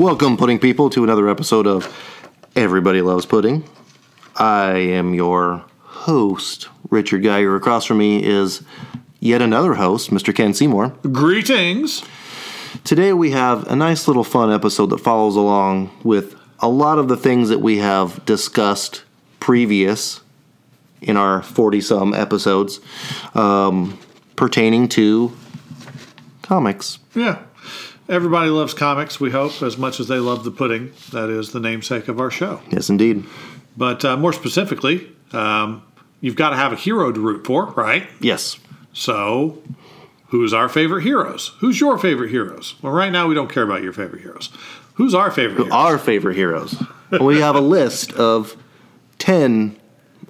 Welcome, pudding people, to another episode of Everybody Loves Pudding. I am your host, Richard Geyer. Across from me is yet another host, Mr. Ken Seymour. Greetings. Today we have a nice little fun episode that follows along with a lot of the things that we have discussed previous in our 40 some episodes um, pertaining to comics. Yeah. Everybody loves comics, we hope, as much as they love the pudding. That is the namesake of our show. Yes, indeed. But uh, more specifically, um, you've got to have a hero to root for, right? Yes. So, who's our favorite heroes? Who's your favorite heroes? Well, right now we don't care about your favorite heroes. Who's our favorite heroes? Our favorite heroes. we have a list of 10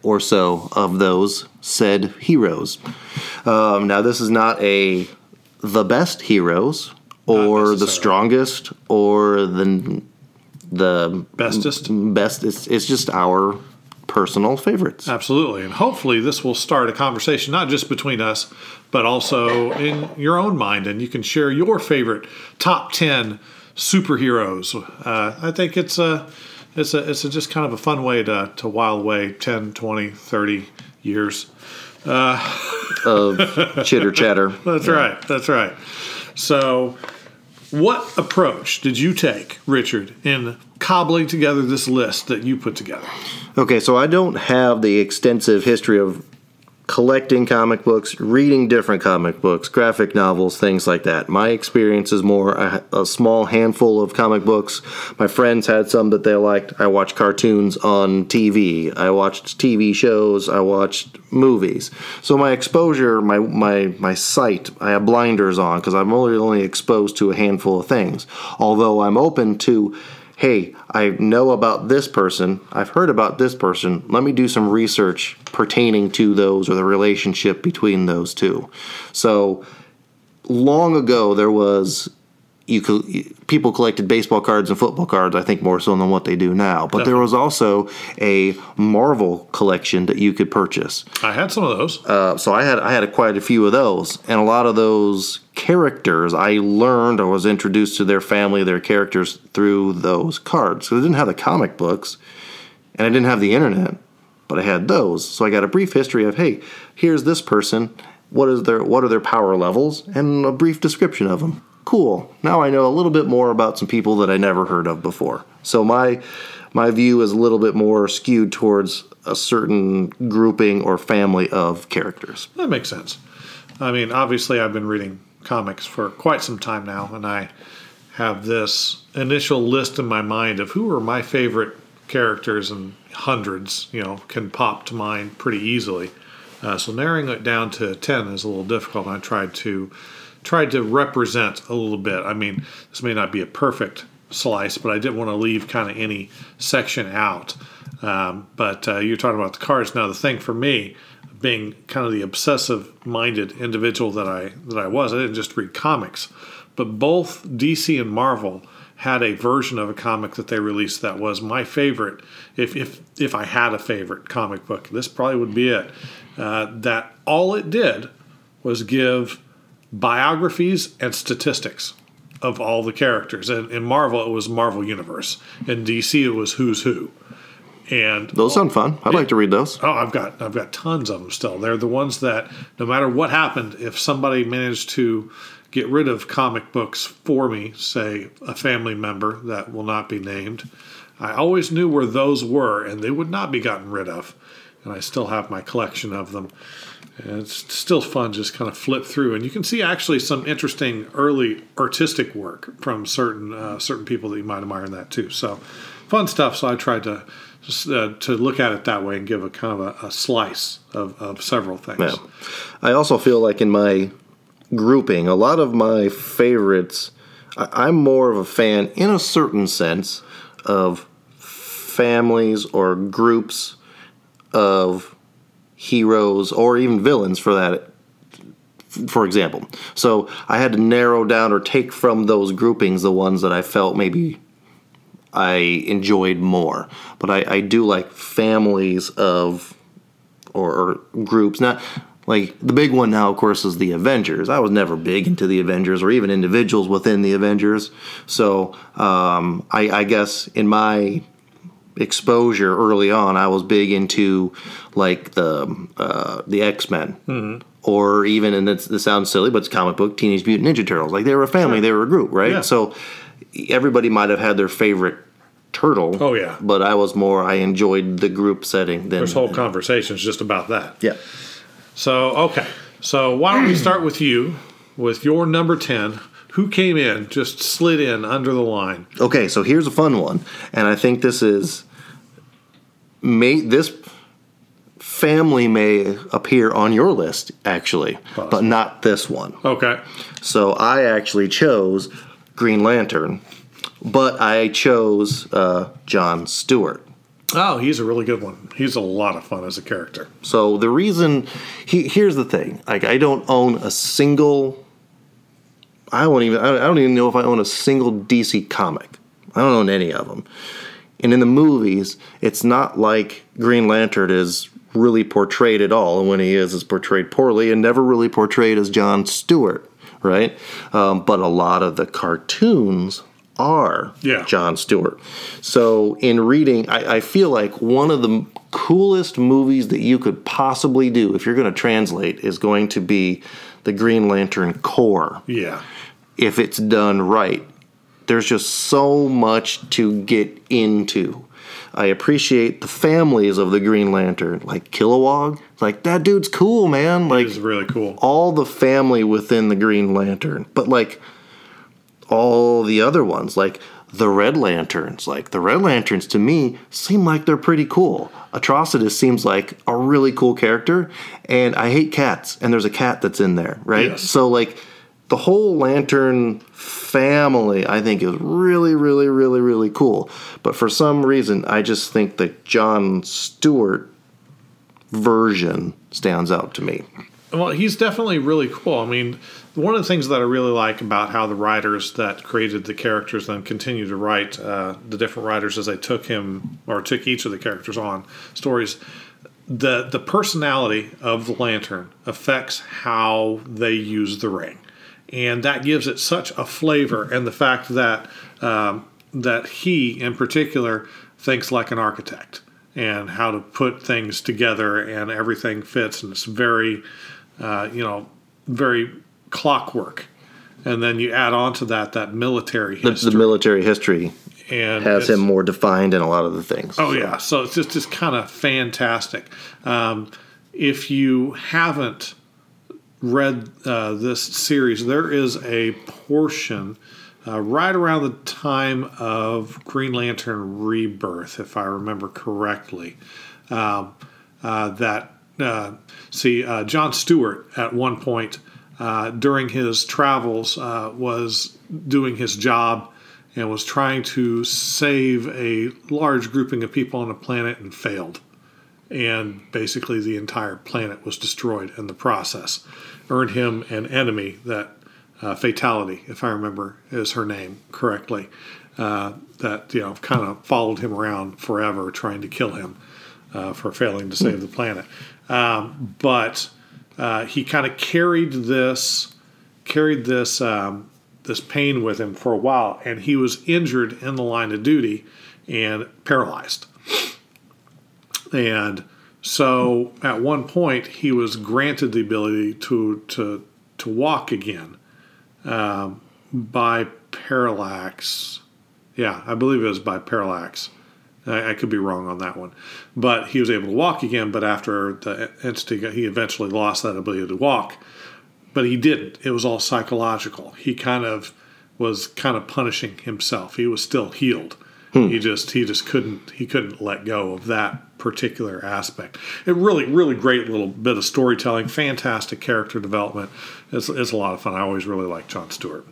or so of those said heroes. Um, now, this is not a the best heroes or the strongest or the the Bestest? best. It's, it's just our personal favorites. Absolutely. And hopefully, this will start a conversation not just between us, but also in your own mind. And you can share your favorite top 10 superheroes. Uh, I think it's a, it's, a, it's a just kind of a fun way to, to while away 10, 20, 30 years. of chitter chatter. That's right. That's right. So, what approach did you take, Richard, in cobbling together this list that you put together? Okay, so I don't have the extensive history of collecting comic books, reading different comic books, graphic novels, things like that. My experience is more a, a small handful of comic books. My friends had some that they liked. I watched cartoons on TV. I watched TV shows. I watched movies. So my exposure, my my my sight, I have blinders on because I'm only only exposed to a handful of things. Although I'm open to hey, I know about this person, I've heard about this person, let me do some research pertaining to those or the relationship between those two. So, long ago, there was. You could, people collected baseball cards and football cards, I think more so than what they do now. But there was also a Marvel collection that you could purchase. I had some of those. Uh, so I had I had quite a few of those, and a lot of those characters I learned or was introduced to their family, their characters through those cards. So I didn't have the comic books, and I didn't have the internet, but I had those. So I got a brief history of hey, here's this person. What is their what are their power levels, and a brief description of them. Cool. Now I know a little bit more about some people that I never heard of before. So my my view is a little bit more skewed towards a certain grouping or family of characters. That makes sense. I mean, obviously, I've been reading comics for quite some time now, and I have this initial list in my mind of who are my favorite characters, and hundreds, you know, can pop to mind pretty easily. Uh, so narrowing it down to ten is a little difficult. I tried to tried to represent a little bit. I mean, this may not be a perfect slice, but I didn't want to leave kind of any section out. Um, but uh, you're talking about the cards now. The thing for me, being kind of the obsessive-minded individual that I that I was, I didn't just read comics, but both DC and Marvel had a version of a comic that they released that was my favorite. If if if I had a favorite comic book, this probably would be it. Uh, that all it did was give biographies and statistics of all the characters. And in Marvel, it was Marvel Universe. In DC, it was Who's Who. And Those sound fun. I'd like to read those. Oh, I've got I've got tons of them still. They're the ones that no matter what happened, if somebody managed to get rid of comic books for me, say a family member that will not be named, I always knew where those were and they would not be gotten rid of. And I still have my collection of them. And it's still fun just kind of flip through and you can see actually some interesting early artistic work from certain uh, certain people that you might admire in that too. So fun stuff. So I tried to just uh, to look at it that way and give a kind of a, a slice of, of several things. Yeah. I also feel like in my grouping, a lot of my favorites, I'm more of a fan, in a certain sense, of families or groups of heroes or even villains for that for example. So I had to narrow down or take from those groupings the ones that I felt maybe I enjoyed more. But I, I do like families of or, or groups, not like the big one now, of course, is the Avengers. I was never big into the Avengers or even individuals within the Avengers. So um, I, I guess in my exposure early on, I was big into like the uh, the X Men, Mm-hmm. or even and this, this sounds silly, but it's comic book Teenage Mutant Ninja Turtles. Like they were a family, Sure. they were a group, right? Yeah. So everybody might have had their favorite turtle. Oh, yeah. but I was more. I enjoyed the group setting than This whole conversation is just about that. yeah. So, okay. So, why don't we start with you with your number 10? Who came in, just slid in under the line? Okay, so here's a fun one, and I think this is may this family may appear on your list actually, but not this one. Okay. So I actually chose Green Lantern, but I chose uh, John Stewart. Oh, he's a really good one. He's a lot of fun as a character. So the reason he, here's the thing: like I don't own a single. I won't even. I don't even know if I own a single DC comic. I don't own any of them. And in the movies, it's not like Green Lantern is really portrayed at all. And when he is, is portrayed poorly and never really portrayed as John Stewart, right? Um, but a lot of the cartoons are Yeah. John Stewart. So in reading, I, I feel like one of the coolest movies that you could possibly do if you're going to translate is going to be the Green Lantern Corps Yeah. if it's done right. There's just so much to get into. I appreciate the families of the Green Lantern, like Kilowog. Like that dude's cool, man. Like He's really cool. all the family within the Green Lantern, but like all the other ones, like the Red Lanterns. Like the Red Lanterns to me seem like they're pretty cool. Atrocitus seems like a really cool character, and I hate cats, and there's a cat that's in there, right? Yes. So like the whole Lantern family, I think is really, really, really, really cool. But for some reason, I just think the John Stewart version stands out to me. Well, he's definitely really cool. I mean, one of the things that I really like about how the writers that created the characters then continue to write uh, the different writers as they took him or took each of the characters on stories. The the personality of the lantern affects how they use the ring, and that gives it such a flavor. And the fact that um, that he in particular thinks like an architect and how to put things together and everything fits and it's very uh, you know very clockwork and then you add on to that that military The, history the military history and has him more defined in a lot of the things. Oh yeah, so it's just just kind of fantastic. Um, if you haven't read uh, this series, there is a portion uh, right around the time of Green Lantern Rebirth, if I remember correctly, um, uh, that uh, see uh, John Stewart at one point uh, during his travels was doing his job and was trying to save a large grouping of people on a planet and failed. And basically, the entire planet was destroyed in the process. Earned him an enemy that uh, Fatality, if I remember, is her name correctly. Uh, that you know kind of followed him around forever, trying to kill him uh, for failing to save the planet. Um, but uh, he kind of carried this carried this um, this pain with him for a while, and he was injured in the line of duty and paralyzed. And so, at one point, he was granted the ability to to to walk again um, by parallax. Yeah, I believe it was by parallax. I, I could be wrong on that one, but he was able to walk again. But after the entity, he eventually lost that ability to walk but he didn't. It was all psychological. He kind of was kind of punishing himself. He was still healed. He just he just couldn't he couldn't let go of that particular aspect. A really really great little bit of storytelling, fantastic character development. It's, it's a lot of fun. I always really like John Stewart.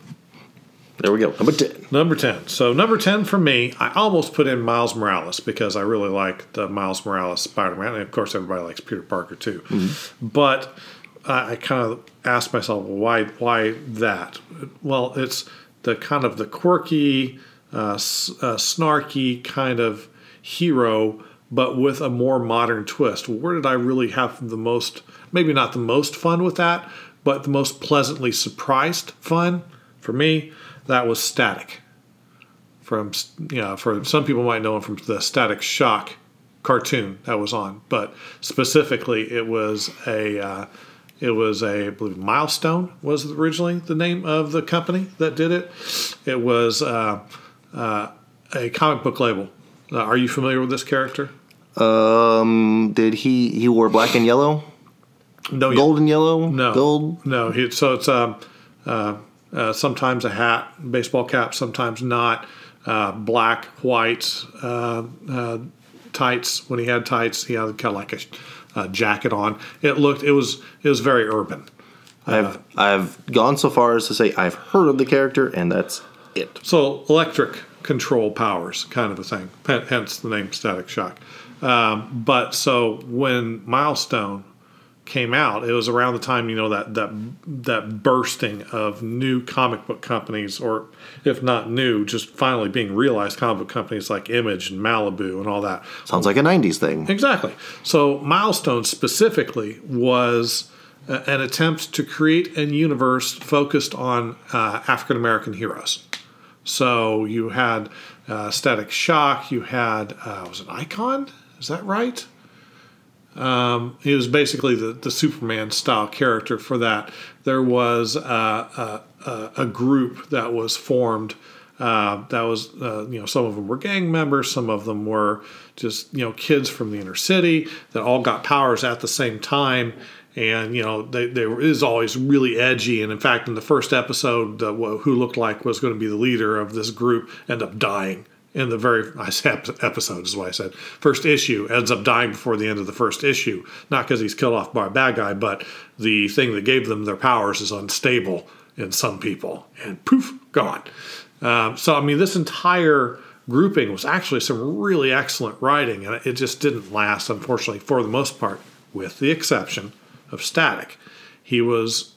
There we go. Number 10. Number 10. So, number 10 for me, I almost put in Miles Morales because I really like the Miles Morales Spider Man. And of course, everybody likes Peter Parker too. But I, I kind of asked myself, well, why, why that? Well, it's the kind of the quirky, uh, s- uh, snarky kind of hero, but with a more modern twist. Where did I really have the most, maybe not the most fun with that, but the most pleasantly surprised fun for me? That was Static. From, you know, for some people might know him from the Static Shock cartoon that was on, but specifically it was a, uh, it was a, I believe, Milestone was originally the name of the company that did it. It was uh, uh, a comic book label. Uh, are you familiar with this character? Um, did he he wore black and yellow, No, gold and yellow, no, gold? No, he, so it's um, uh, uh, sometimes a hat, baseball cap, sometimes not. Uh, black, white uh, uh, tights. When he had tights, he had kind of like a, a jacket on. It looked. It was. It was very urban. I've I've gone so far as to say I've heard of the character, and that's it. So electric control powers, kind of a thing. Hence the name Static Shock. Um, but so when Milestone came out, it was around the time you know that that that bursting of new comic book companies, or if not new, just finally being realized comic book companies like Image and Malibu and all that. Sounds like a '90s thing. Exactly. So Milestone specifically was uh, an attempt to create a universe focused on uh, African American heroes. So you had uh, Static Shock. You had uh, was it Icon? Is that right? Um, he was basically the, the Superman style character for that. There was a, a group that was formed. Uh, that was, uh, you know, some of them were gang members, some of them were just, you know, kids from the inner city that all got powers at the same time. And, you know, they, they were, was always really edgy. And in fact, in the first episode, who looked like was going to be the leader of this group ended up dying in the very I said episode is why I said first issue ends up dying before the end of the first issue, not because he's killed off by a bad guy, but the thing that gave them their powers is unstable in some people, and poof, gone. Um, so I mean, this entire grouping was actually some really excellent writing, and it just didn't last, unfortunately, for the most part, with the exception of Static. He was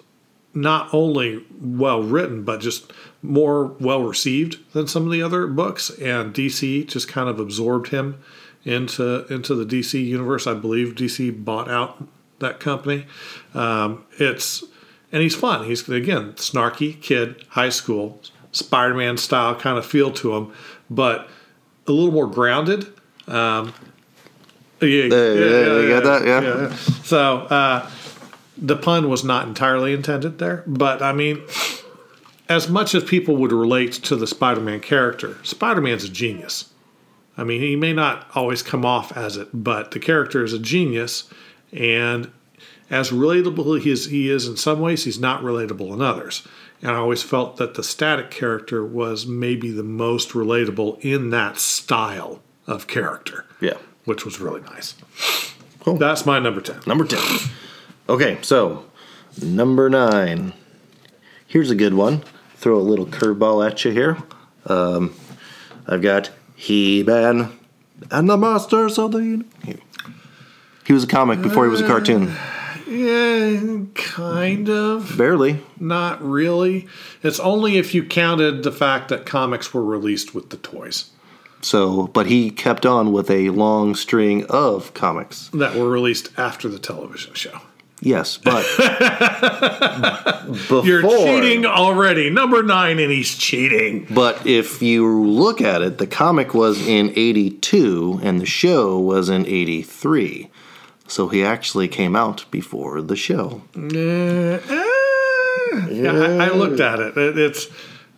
not only well written, but just more well received than some of the other books. And DC just kind of absorbed him into into the DC universe. I believe DC bought out that company. Um, it's and he's fun. He's again snarky kid, high school, Spider-Man style kind of feel to him, but a little more grounded. Um, yeah, yeah, yeah, you got that? Yeah. So. Uh, the pun was not entirely intended there, but I mean, as much as people would relate to the Spider Man character, Spider Man's a genius. I mean, he may not always come off as it, but the character is a genius, and as relatable as he is in some ways, he's not relatable in others. And I always felt that the static character was maybe the most relatable in that style of character. Yeah. Which was really nice. Cool. That's my number 10. Number 10. Okay, so number nine. Here's a good one. Throw a little curveball at you here. Um, I've got He Man and the Masters of the. Universe. He was a comic before he was a cartoon. Yeah, kind of. Barely. Not really. It's only if you counted the fact that comics were released with the toys. So, but he kept on with a long string of comics that were released after the television show. Yes, but before, you're cheating already. Number nine, and he's cheating. But if you look at it, the comic was in '82 and the show was in '83, so he actually came out before the show. Uh, uh, yeah, I, I, looked at it. it it's.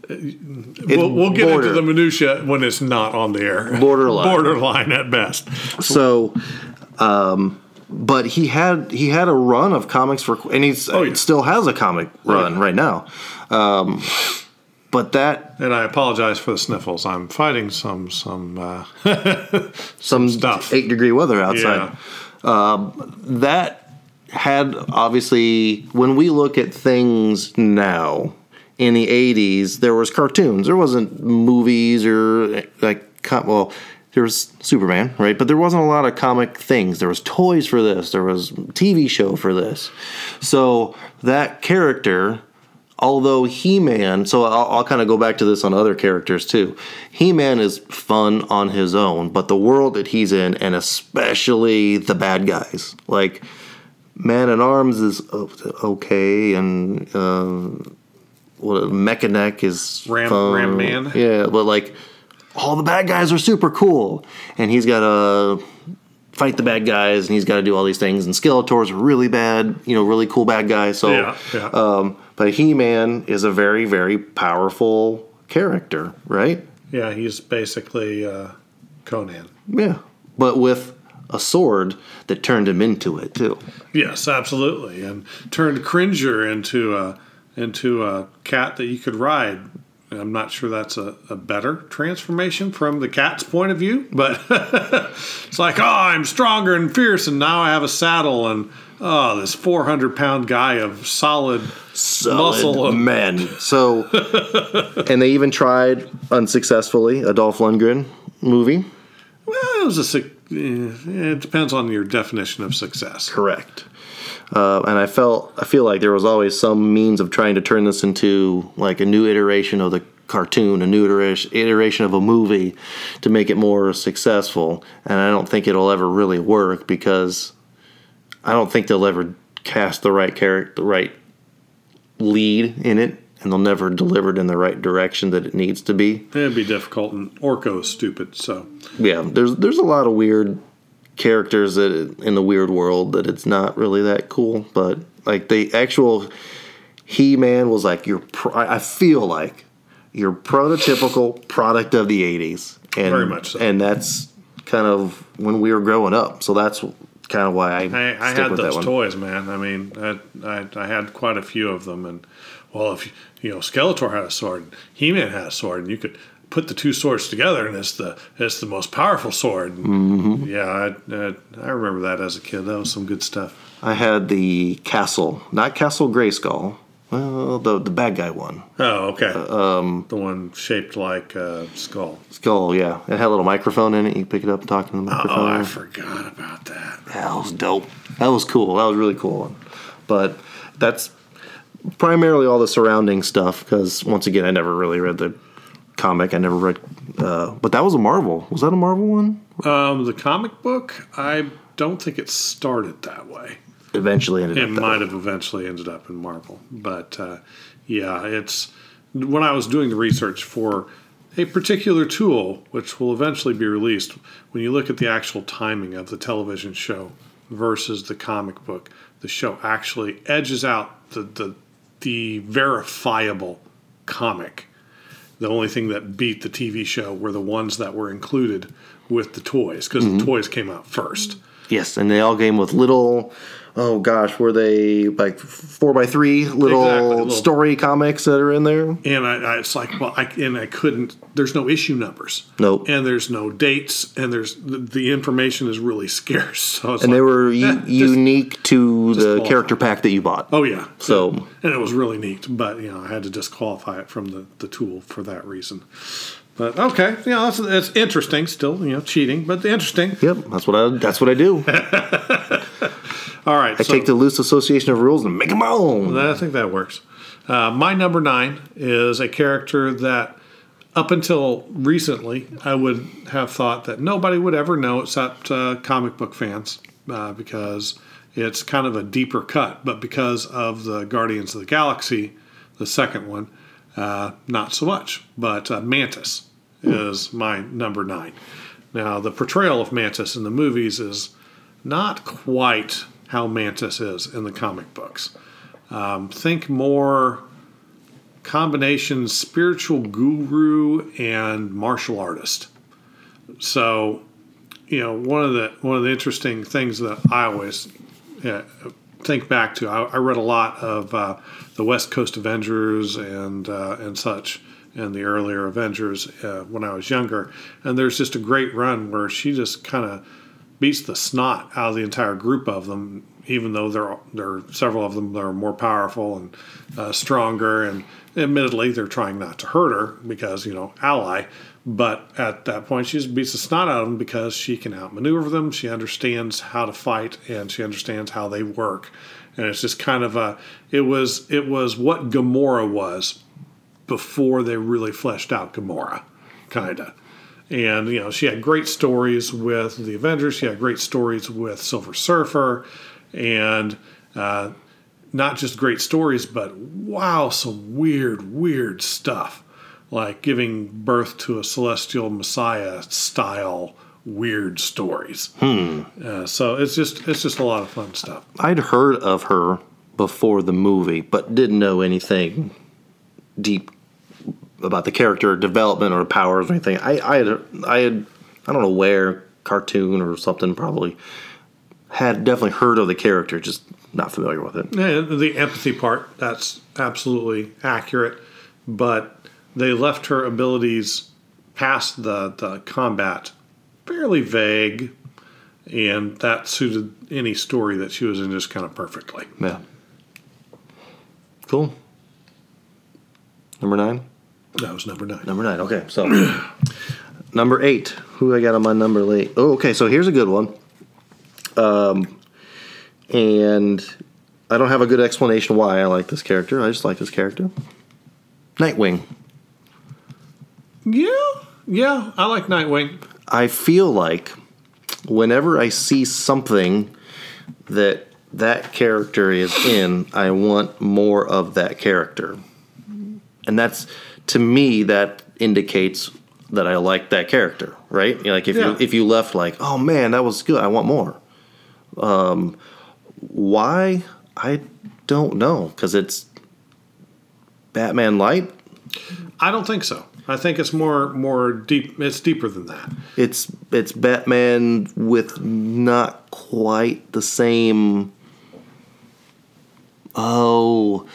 We'll, we'll, get border. into the minutia when it's not on the air. Borderline, borderline at best. So, um, but he had he had a run of comics for and he's oh, yeah. still has a comic run yeah. right now. Um, but that and I apologize for the sniffles. I'm fighting some some uh, some, some stuff. Eight degree weather outside. Yeah. Um, that had obviously when we look at things now in the 80s there was cartoons there wasn't movies or like well there was Superman, right? But there wasn't a lot of comic things. There was toys for this. There was TV show for this. So that character although He Man, so I'll, I'll kind of go back to this on other characters too. He Man is fun on his own, but the world that he's in, and especially the bad guys, like Man at Arms is okay, and uh, what Mekaneck is Ram- fun. Ram Man? Yeah, but like all the bad guys are super cool, and he's got to fight the bad guys, and he's got to do all these things. And Skeletor's really bad, you know, really cool bad guy. So, Yeah, yeah. Um, but He Man is a very, very powerful character, right? Yeah, he's basically uh, Conan. Yeah, but with a sword that turned him into it too. Yes, absolutely, and turned Cringer into a into a cat that you could ride. I'm not sure that's a, a better transformation from the cat's point of view, but it's like, oh, I'm stronger and fierce, and now I have a saddle, and oh, this 400 pound guy of solid, muscle. Solid and- men. So, and they even tried unsuccessfully a Dolph Lundgren movie. Well, it was a. eh, It depends on your definition of success. Correct. Uh, and I felt I feel like there was always some means of trying to turn this into like a new iteration of the cartoon, a new iteration iteration of a movie to make it more successful. And I don't think it'll ever really work because I don't think they'll ever cast the right character, the right lead in it, and they'll never deliver it in the right direction that it needs to be. It'd be difficult, and Orko's stupid, so yeah, there's there's a lot of weird characters that in the weird world that it's not really that cool. But like the actual He Man was like your. Pro- I feel like your prototypical product of the '80s, and Very much so. and that's kind of when we were growing up. So that's kind of why I, I, I had those toys, man. I mean, I, I, I had quite a few of them, and well, if you, you know, Skeletor had a sword, He Man had a sword, and you could put the two swords together, and it's the it's the most powerful sword. Mm-hmm. Yeah, I, I, I remember that as a kid. That was some good stuff. I had the Castle, not Castle Grayskull. Well, the the bad guy one. Oh, okay. Uh, um, the one shaped like a skull. Skull, yeah. It had a little microphone in it. You pick it up and talk to the microphone. Oh, I forgot about that. That was dope. That was cool. That was really cool. But that's primarily all the surrounding stuff because once again, I never really read the comic. I never read, uh, but that was a Marvel. Was that a Marvel one? Um, the comic book, I don't think it started that way. Eventually ended It might way. have eventually ended up in Marvel, but uh, yeah, it's when I was doing the research for a particular tool, which will eventually be released. When you look at the actual timing of the television show versus the comic book, the show actually edges out the the, the verifiable comic. The only thing that beat the TV show were the ones that were included with the toys because Mm-hmm. the toys came out first. Yes, and they all came with little. Oh gosh, were they like four by three little, Exactly, little- story comics that are in there? And I, I it's like, well, I and I couldn't. There's no issue numbers. Nope. And there's no dates, and there's the, the information is really scarce. So And like, they were eh, u- just- unique to the character pack that you bought. Oh yeah. So- and it was really neat, but you know I had to disqualify it from the, the tool for that reason. But okay, you know that's interesting. Still, you know, cheating, but interesting. Yep, that's what I. That's what I do. All right, I so take the loose association of rules and make them my own. I think that works. Uh, my number nine is a character that, up until recently, I would have thought that nobody would ever know except uh, comic book fans uh, because it's kind of a deeper cut. But because of the Guardians of the Galaxy, the second one, uh, not so much. But uh, Mantis is my number nine. Now, the portrayal of Mantis in the movies is not quite how Mantis is in the comic books. Um, think more combination spiritual guru and martial artist. So, you know, one of the one of the interesting things that I always uh, think back to. I, I read a lot of uh, the West Coast Avengers and uh, and such, and the earlier Avengers uh, when I was younger. And there's just a great run where she just kind of beats the snot out of the entire group of them, even though there there are several of them that are more powerful and uh, stronger. And admittedly, they're trying not to hurt her because you know ally. But at that point, she just beats the snot out of them because she can outmaneuver them. She understands how to fight and she understands how they work. and it's just kind of a it was it was what Gamora was before they really fleshed out Gamora, kind of. And you know, she had great stories with the Avengers. She had great stories with Silver Surfer, and uh, not just great stories, but wow, some weird, weird stuff like giving birth to a celestial messiah style weird stories. Uh, so it's just it's just a lot of fun stuff. I'd heard of her before the movie, but didn't know anything deep about the character development or powers or anything. I, I had I had I don't know where cartoon or something probably had definitely heard of the character, just not familiar with it. Yeah, the empathy part that's absolutely accurate, but they left her abilities past the the combat fairly vague, and that suited any story that she was in just kind of perfectly. Yeah. Cool. Number nine. That was number nine. Number nine. Okay, so number eight. Who I got on my number late? Oh, okay. So here's a good one. Um, and I don't have a good explanation why I like this character. I just like this character. Nightwing. Yeah, yeah, I like Nightwing. I feel like whenever I see something that that character is in, I want more of that character. And that's to me that indicates that I like that character, right? Like if Yeah. you if you left like, "Oh man, that was good. I want more." Um why? I don't know cuz it's Batman Light. I don't think so. I think it's more more deep. It's deeper than that. It's it's Batman with not quite the same oh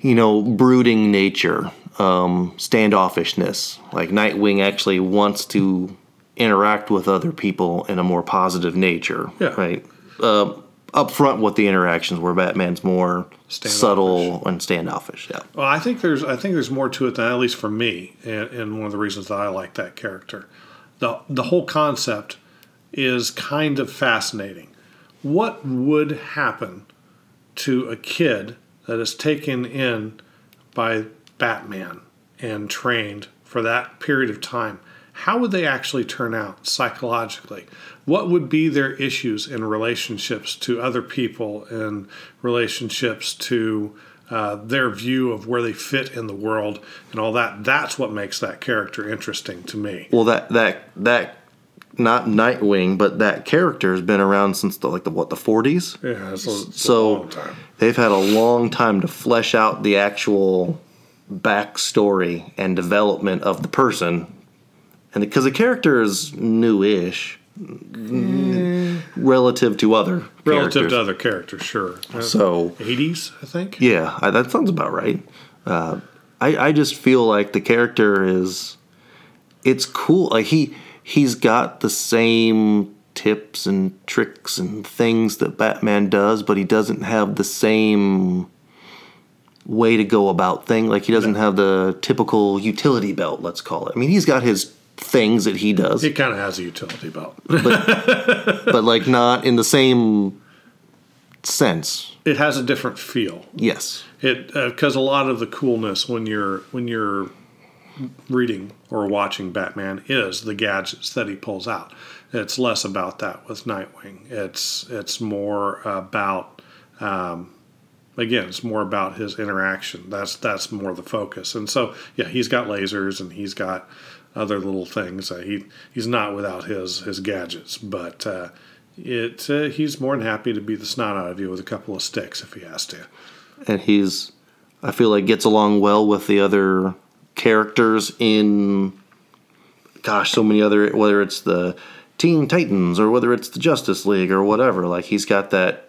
you know brooding nature um, standoffishness like nightwing actually wants to interact with other people in a more positive nature Yeah. right uh, up front with the interactions were. batman's more subtle and standoffish yeah Well, I think there's I think there's more to it than at least for me, and, and one of the reasons that I like that character. the The whole concept is kind of fascinating. What would happen to a kid that is taken in by Batman and trained for that period of time? How would they actually turn out psychologically? What would be their issues in relationships to other people and relationships to uh, their view of where they fit in the world and all that? That's what makes that character interesting to me. well that that that not nightwing but that character has been around since the like the what the 40s Yeah, it's a, it's so they've had a long time to flesh out the actual backstory and development of the person and because the character is newish relative to other Relative characters. to other characters, sure. Uh, so 80s, I think. yeah I, that sounds about right uh, I, I just feel like the character is it's cool like he he's got the same tips and tricks and things that batman does but he doesn't have the same way to go about thing like he doesn't have the typical utility belt let's call it i mean he's got his things that he does He kind of has a utility belt. but like not in the same sense it has a different feel. yes It because a lot of the coolness when you're when you're reading or watching Batman is the gadgets that he pulls out. It's less about that with Nightwing. It's it's more about um, again, it's more about his interaction. That's that's more the focus. And so yeah, he's got lasers and he's got other little things. Uh, he he's not without his his gadgets, but. Uh, it uh, he's more than happy to be the snot out of you with a couple of sticks if he has to. and he's I feel like gets along well with the other characters in gosh so many other whether it's the Teen Titans or whether it's the Justice League or whatever like he's got that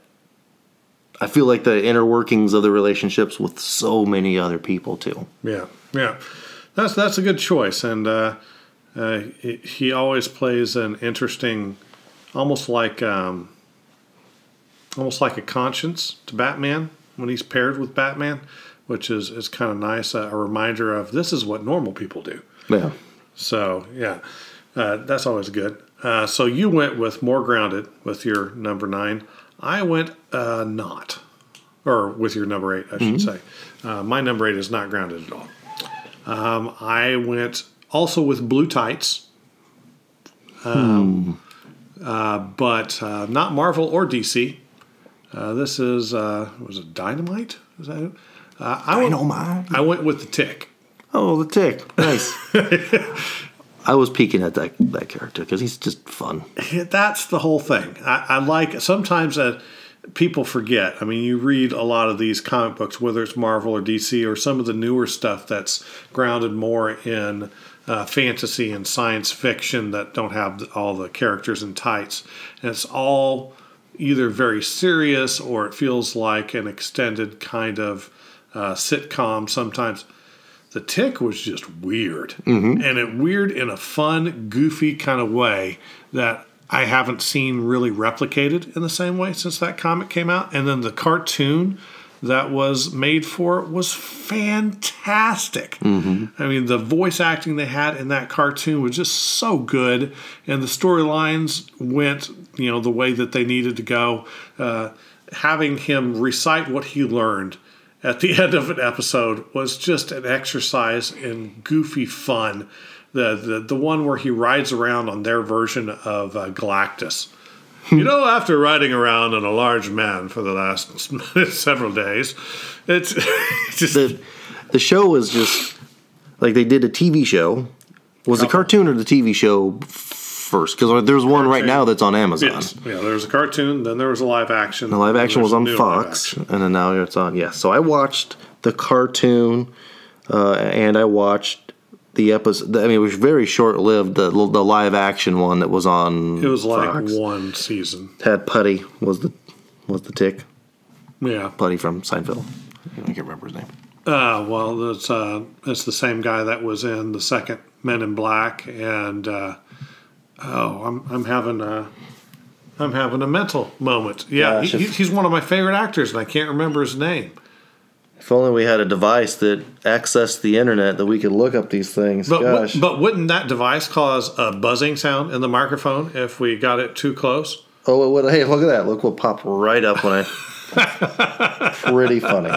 I feel like the inner workings of the relationships with so many other people too. Yeah, yeah, that's that's a good choice, and uh, uh, he, always plays an interesting, almost like um, almost like a conscience to Batman when he's paired with Batman, which is is kind of nice, uh, a reminder of this is what normal people do. Yeah. So yeah, uh, that's always good. Uh, so you went with more grounded with your number nine. I went uh, not. or with your number eight, I should say. Uh, my number eight is not grounded at all. Um, I went also with Blue Tights, um, uh, but uh, not Marvel or DC. Uh, this is uh, was it Dynamite? Is that it? Uh, I went, I went with the Tick. Oh, the tick. Nice. I was peeking at that that character because he's just fun. That's the whole thing. I, I like sometimes that people forget. I mean, you read a lot of these comic books, whether it's Marvel or DC or some of the newer stuff that's grounded more in uh, fantasy and science fiction that don't have all the characters in tights, and it's all either very serious or it feels like an extended kind of uh, sitcom sometimes. The Tick was just weird, and it weird in a fun, goofy kind of way that I haven't seen really replicated in the same way since that comic came out. And then the cartoon that was made for it was fantastic. I mean, the voice acting they had in that cartoon was just so good, and the storylines went, you know, the way that they needed to go. Uh, having him recite what he learned at the end of an episode was just an exercise in goofy fun. The, the the one where he rides around on their version of uh, Galactus. you know, after riding around on a large man for the last several days, it's just The the show was just like they did a TV show. Was the cartoon or the TV show first? Because there's one right now that's on Amazon. yes, yeah. There was a cartoon, then there was a live action. The live action was on Fox, and then now it's on. Yes, so I watched the cartoon, uh, and I watched the episode. I mean, it was very short lived. The the live action one that was on. It was like Fox. one season. had Puddy was the was the tick Yeah. Puddy from Seinfeld. I can't remember his name. Uh, well, it's uh, it's the same guy that was in the second Men in Black, and uh, oh, I'm I'm having a I'm having a mental moment. Yeah, Gosh, he, if- he's one of my favorite actors, and I can't remember his name. If only we had a device that accessed the internet that we could look up these things. But Gosh. but wouldn't that device cause a buzzing sound in the microphone if we got it too close? oh, it would. Hey, look at that! Look what popped right up when I. Pretty funny.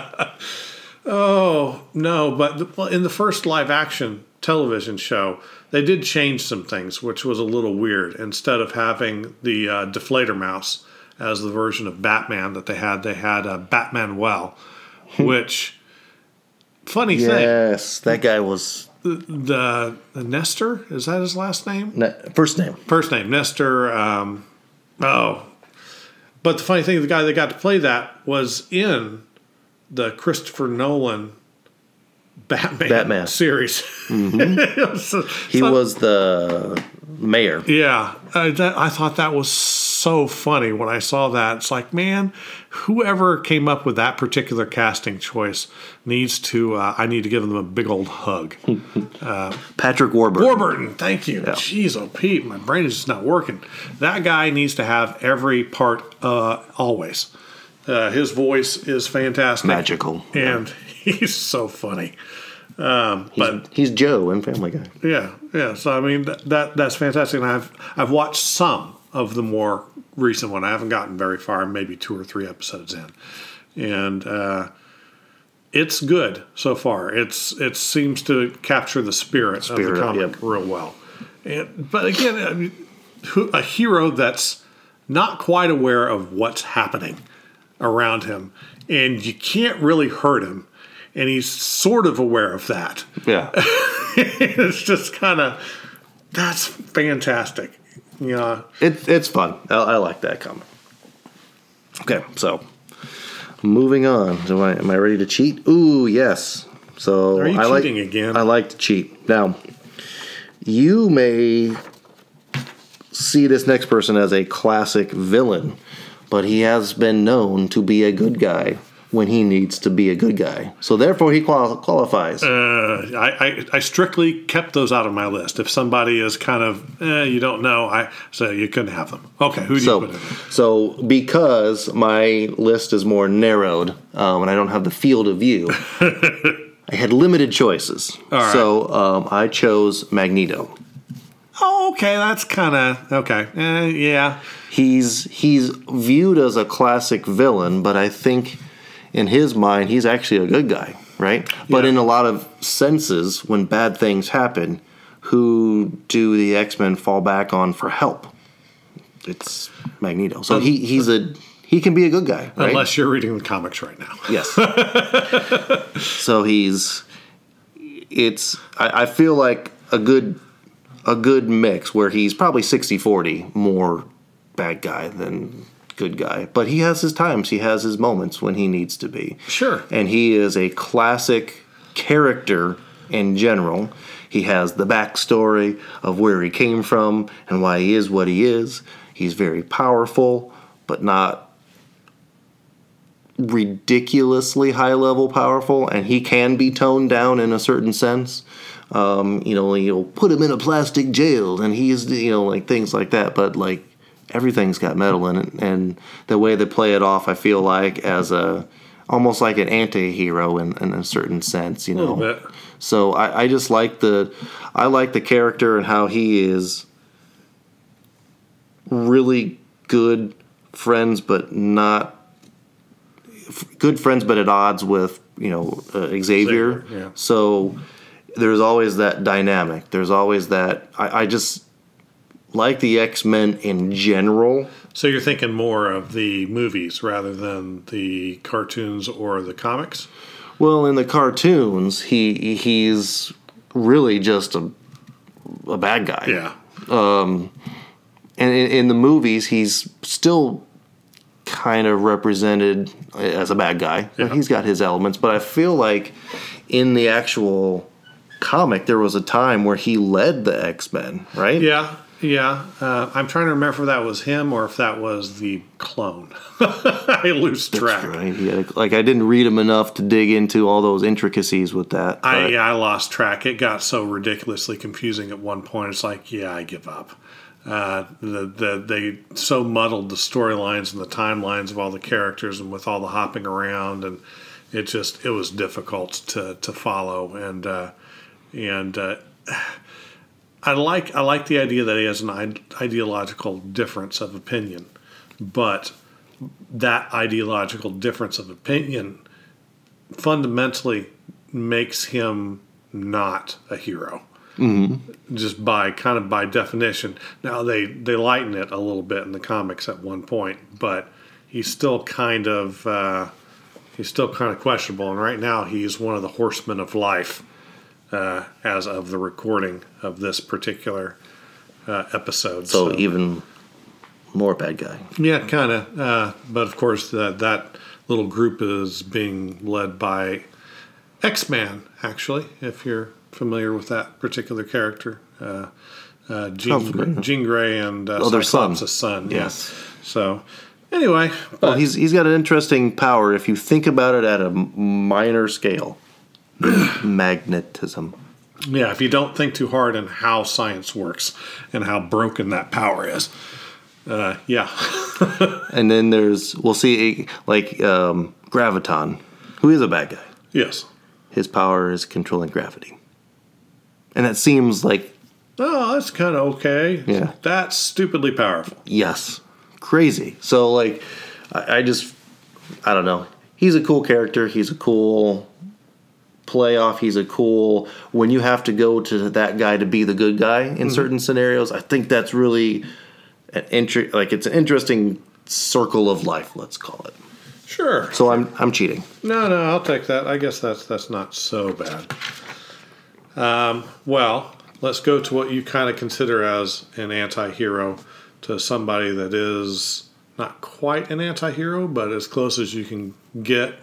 Oh no! But the, well, in the first live action television show, they did change some things, which was a little weird. Instead of having the uh, Die Fledermaus as the version of Batman that they had, they had uh, Batman Well, which funny thing Yes, that guy was the, the Nestor is that his last name? ne- first name. First name Nestor. Um, oh, but the funny thing, the guy that got to play that was in the Christopher Nolan Batman, Batman. series. So- He was the mayor. yeah, I, that, I thought that was so funny when I saw that. It's like, man, whoever came up with that particular casting choice needs to. Uh, I need to give them a big old hug. Patrick Warburton. Warburton, thank you. Jeez, oh Pete, my brain is just not working. That guy needs to have every part uh, always. Uh, his voice is fantastic, Magical. and he's so funny. Um, but He's Joe in Family Guy. yeah, yeah. So I mean that, that that's fantastic, and I've I've watched some of the more recent one. I haven't gotten very far, maybe two or three episodes in, and uh, it's good so far. It's it seems to capture the spirit, of the comic yep. real well. And, but again, I mean, a hero that's not quite aware of what's happening around him, and you can't really hurt him, and he's sort of aware of that Yeah. it's just kind of that's fantastic. Know, it, it's fun. I, I like that comic. Okay, so moving on. Do I, am I ready to cheat? Ooh, yes. So Are you I like, cheating again? I like to cheat. Now, you may see this next person as a classic villain, but he has been known to be a good guy when he needs to be a good guy. So therefore, he qual- qualifies. uh, I, I I strictly kept those out of my list. If somebody is kind of eh, you don't know, I so you couldn't have them. Okay, who do you So, put in? so because my list is more narrowed um, and I don't have the field of view, I had limited choices. right. So um, I chose Magneto. Oh, okay, that's kind of okay. Eh, yeah, He's he's viewed as a classic villain, but I think in his mind, he's actually a good guy, right? But in a lot of senses, when bad things happen, who do the X Men fall back on for help? It's Magneto. So he he's a he can be a good guy, right? Unless you're reading the comics right now. Yes. so he's it's I, I feel like a good a good mix where he's probably 60-40 more bad guy than good guy. But he has his times, he has his moments when he needs to be. Sure. And he is a classic character in general. He has the backstory of where he came from and why he is what he is. He's very powerful, but not ridiculously high level powerful, and he can be toned down in a certain sense. Um, you know, you'll put him in a plastic jail, and he's you know like things like that. But like everything's got metal in it, and the way they play it off, I feel like as a almost like an anti-hero in, in a certain sense. You know, so I, I just like the I like the character and how he is really good friends, but not f- good friends, but at odds with you know uh, Xavier. Xavier, yeah. So there's always that dynamic. There's always that. I, I just like the X Men in general. So you're thinking more of the movies rather than the cartoons or the comics? Well, in the cartoons, he he's really just a a bad guy. Yeah. Um, and in, in the movies he's still kind of represented as a bad guy Yeah. he's got his elements but i feel like in the actual comic there was a time where he led the x-men right Yeah. Yeah. Uh, I'm trying to remember if that was him or if that was the clone. I lose track. right a- like i didn't read him enough to dig into all those intricacies with that I, yeah, I lost track. It got so ridiculously confusing at one point. It's like, yeah, I give up. Uh, the, the they so muddled the storylines and the timelines of all the characters and with all the hopping around and it just it was difficult to to follow and uh, and uh, I like I like the idea that he has an ideological difference of opinion, but that ideological difference of opinion fundamentally makes him not a hero. Mm-hmm. Just by kind of by definition. Now they they lighten it a little bit in the comics at one point, but he's still kind of uh, he's still kind of questionable. And right now he's one of the horsemen of life uh, as of the recording of this particular uh, episode. so even more bad guy Yeah, kind of. Uh, but of course, that that little group is being led by X Man. Actually, if you're familiar with that particular character, uh, uh, Jean. Jean Grey and uh, Oh, their son. Cyclops' son. Yes. Yeah. So anyway, but well he's he's got an interesting power if you think about it at a minor scale magnetism yeah, if you don't think too hard on how science works and how broken that power is, uh, yeah, And then there's we'll see like um, Graviton, who is a bad guy. yes. His power is controlling gravity, and that seems like Oh, that's kind of okay. Yeah. that's stupidly powerful. yes, crazy. So like, I, I just I don't know. He's a cool character. He's a cool playoff. He's a cool when you have to go to that guy to be the good guy in certain scenarios. I think that's really an inter- like it's an interesting circle of life. Let's call it. Sure. So I'm I'm cheating. No, no, I'll take that. I guess that's that's not so bad. Um, well, let's go to what you kind of consider as an anti-hero to somebody that is not quite an anti-hero, but as close as you can get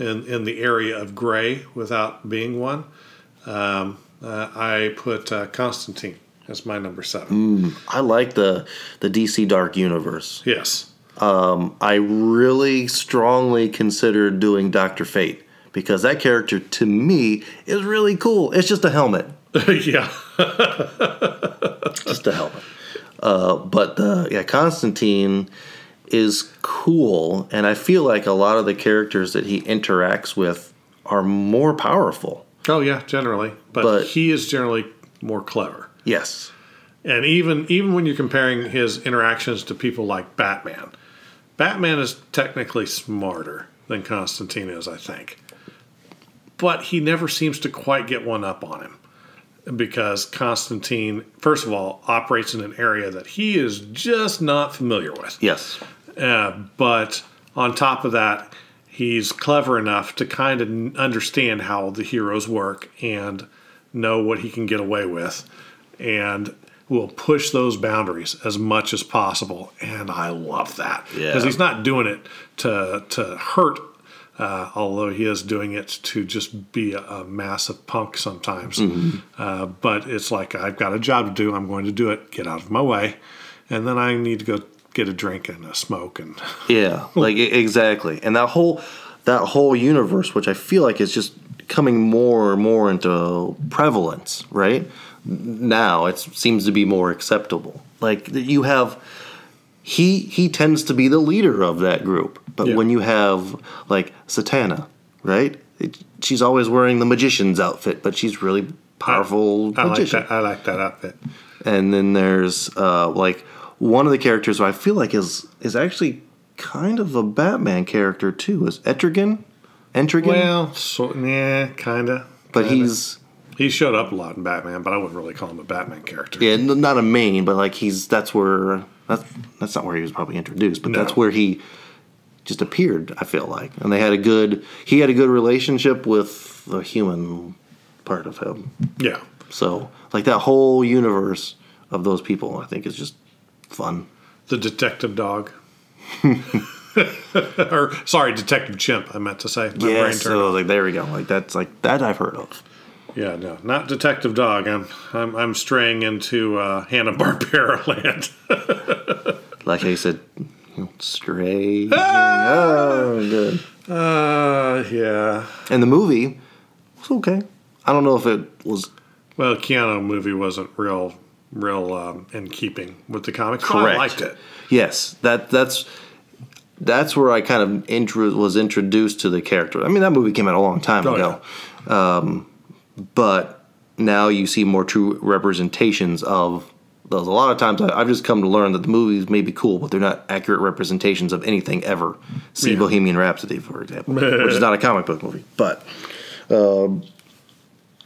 in in the area of gray without being one. Um, uh, I put uh, Constantine as my number seven. I like the the DC Dark Universe. Yes. I really strongly considered doing Doctor Fate because that character to me is really cool. It's just a helmet, yeah. just a helmet. Uh, but uh, yeah, Constantine is cool, and I feel like a lot of the characters that he interacts with are more powerful. Oh yeah, generally, but, But- he is generally more clever. Yes, And even even when you're comparing his interactions to people like Batman, Batman is technically smarter than Constantine is, I think. But he never seems to quite get one up on him because Constantine, first of all, operates in an area that he is just not familiar with. Yes. Uh, but on top of that, he's clever enough to kind of understand how the heroes work and know what he can get away with and will push those boundaries as much as possible. And i love that. Because Yeah. he's not doing it to to hurt uh, although he is doing it to just be a, a massive punk sometimes. Uh, but it's like i've got a job to do. I'm going to do it. Get out of my way. And then i need to go get a drink and a smoke and Yeah, like exactly. And that whole that whole universe, which I feel like is just coming more and more into prevalence, right? Now it seems to be more acceptable. Like you have he he tends to be the leader of that group. But Yeah. when you have like Zatanna, right? It, she's always wearing the magician's outfit, but she's really powerful I like magician. that. I like that outfit. And then there's uh, like one of the characters who I feel like is is actually kind of a Batman character too. Is Etrigan? Entrigan? Well, so, yeah, kinda. but kinda. he's he showed up a lot in Batman, but I wouldn't really call him a Batman character. yeah, not a main, but like he's that's where that's that's not where he was probably introduced, but No. that's where he just appeared. I feel like, and they had a good he had a good relationship with the human part of him. Yeah. So like that whole universe of those people, I think is just fun. The detective dog. or sorry, detective chimp. I meant to say. My Yeah, so like there we go. Like that's like that I've heard of. Yeah, no, not detective dog. I'm I'm, I'm straying into uh, Hanna Barbera land. Like I said, stray. oh, good. uh, yeah. And the movie was okay. I don't know if it was Well, Keanu movie wasn't real, real um, in keeping with the comics. but I Correct. liked it. yes. That that's that's where I kind of intro, was introduced to the character. I mean, that movie came out a long time Oh, ago, um, but now you see more true representations of those. A lot of times, I, I've just come to learn that the movies may be cool, but they're not accurate representations of anything ever. See Yeah. Bohemian Rhapsody, for example, which is not a comic book movie, but. Um,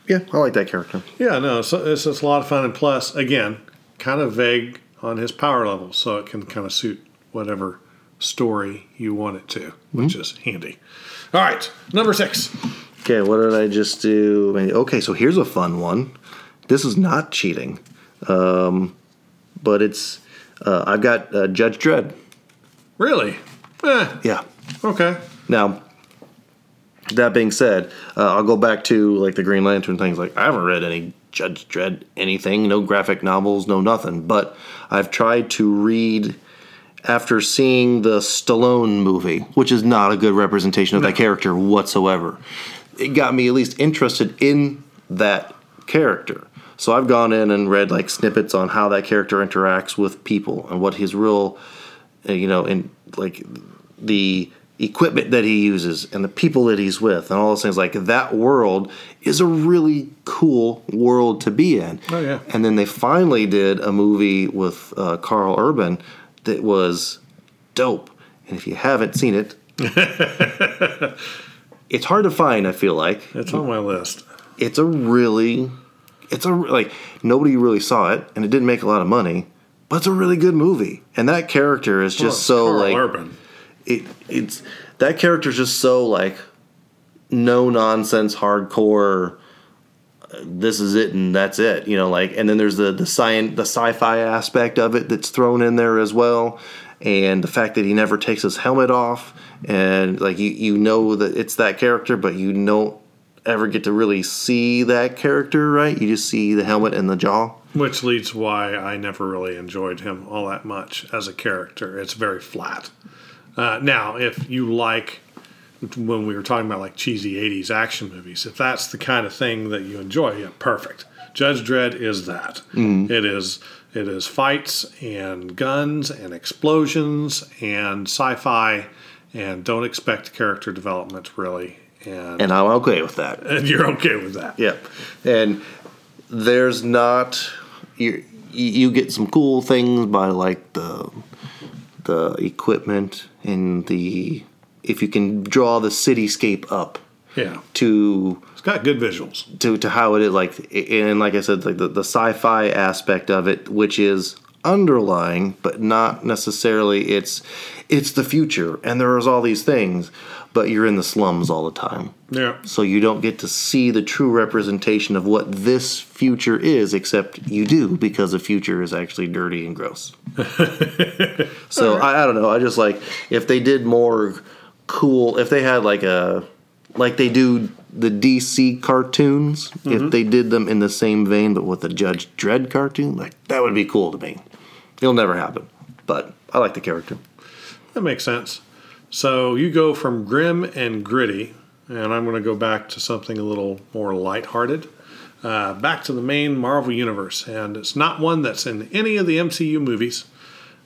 yeah, I like that character. Yeah, no, so it's, it's a lot of fun, and plus, again, kind of vague on his power level, so it can kind of suit whatever story you want it to, which is handy. All right, number six. Okay, what did I just do? Okay, so here's a fun one. This is not cheating, um, but it's uh, I've got uh, Judge Dredd. Really? Eh, Yeah. okay. Now, that being said, uh, I'll go back to like the Green Lantern things. Like I haven't read any Judge Dredd anything, no graphic novels, no nothing. But I've tried to read after seeing the Stallone movie, which is not a good representation of that character whatsoever. It got me at least interested in that character. So I've gone in and read like snippets on how that character interacts with people and what his real, uh, you know, and like the equipment that he uses and the people that he's with and all those things like that world is a really cool world to be in Oh, yeah. and then they finally did a movie with uh, karl urban that was dope and if you haven't seen it it's hard to find i feel like It's on my list. it's a really it's a like nobody really saw it and it didn't make a lot of money but it's a really good movie and that character is just it's so Karl like Urban. It it's that character's just so like no nonsense hardcore this is it and that's it you know like and then there's the the science the sci-fi aspect of it that's thrown in there as well and the fact that he never takes his helmet off and like you you know that it's that character but you don't ever get to really see that character right you just see the helmet and the jaw Which leads why I never really enjoyed him all that much as a character. It's very flat. Uh, now, if you like when we were talking about like cheesy 80s action movies, if that's the kind of thing that you enjoy, yeah, perfect. Judge Dredd is that. It is it is fights and guns and explosions and sci-fi and don't expect character development really. And, and i'm okay with that and you're okay with that. Yep. And there's not you you get some cool things by like the the equipment and the if you can draw the cityscape up Yeah. to It's got good visuals. to to how it is like and like I said like the, the sci-fi aspect of it which is underlying but not necessarily it's it's the future and there's all these things but you're in the slums all the time. Yeah. so you don't get to see the true representation of what this future is except you do because the future is actually dirty and gross. So I, I don't know i just like if they did more cool if they had like a like they do the dc cartoons if mm-hmm. they did them in the same vein but with the judge dredd cartoon like that would be cool to me. It'll never happen but i like the character. That makes sense. So you go from grim and gritty, and I'm going to go back to something a little more lighthearted. Uh, back to the main Marvel universe, and it's not one that's in any of the MCU movies,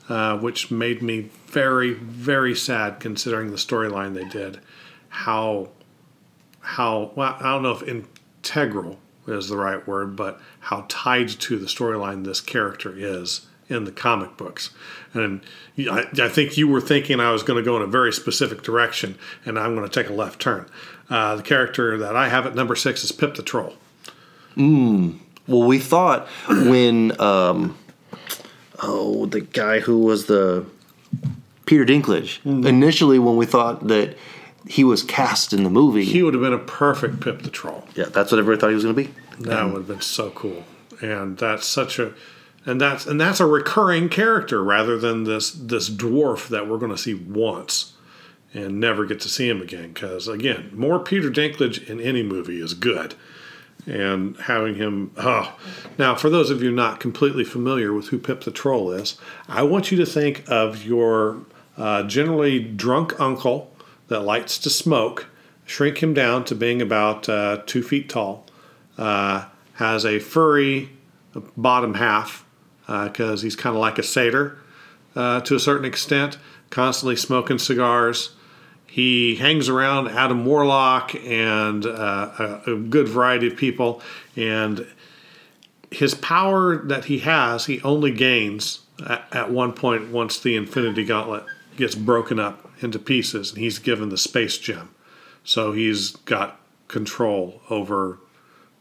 uh, which made me very, very sad considering the storyline they did. How, how well, I don't know if integral is the right word, but how tied to the storyline this character is in the comic books. And I, I think you were thinking I was going to go in a very specific direction, and I'm going to take a left turn. Uh, the character that I have at number six is Pip the Troll. Well, we thought when um, oh the guy who was the Peter Dinklage initially when we thought that he was cast in the movie. He would have been a perfect Pip the Troll. yeah, that's what everybody thought he was going to be. That would have been so cool. And that's such a and that's and that's a recurring character rather than this this dwarf that we're going to see once and never get to see him again because again, more Peter Dinklage in any movie is good. And having him oh now for those of you not completely familiar with who Pip the Troll is, I want you to think of your uh, generally drunk uncle that likes to smoke, shrink him down to being about uh, two feet tall uh, has a furry bottom half because he's kind of like a satyr uh, to a certain extent, constantly smoking cigars. He hangs around Adam Warlock and uh, a, a good variety of people, and his power that he has, he only gains at one point once the Infinity Gauntlet gets broken up into pieces, and he's given the Space Gem. So he's got control over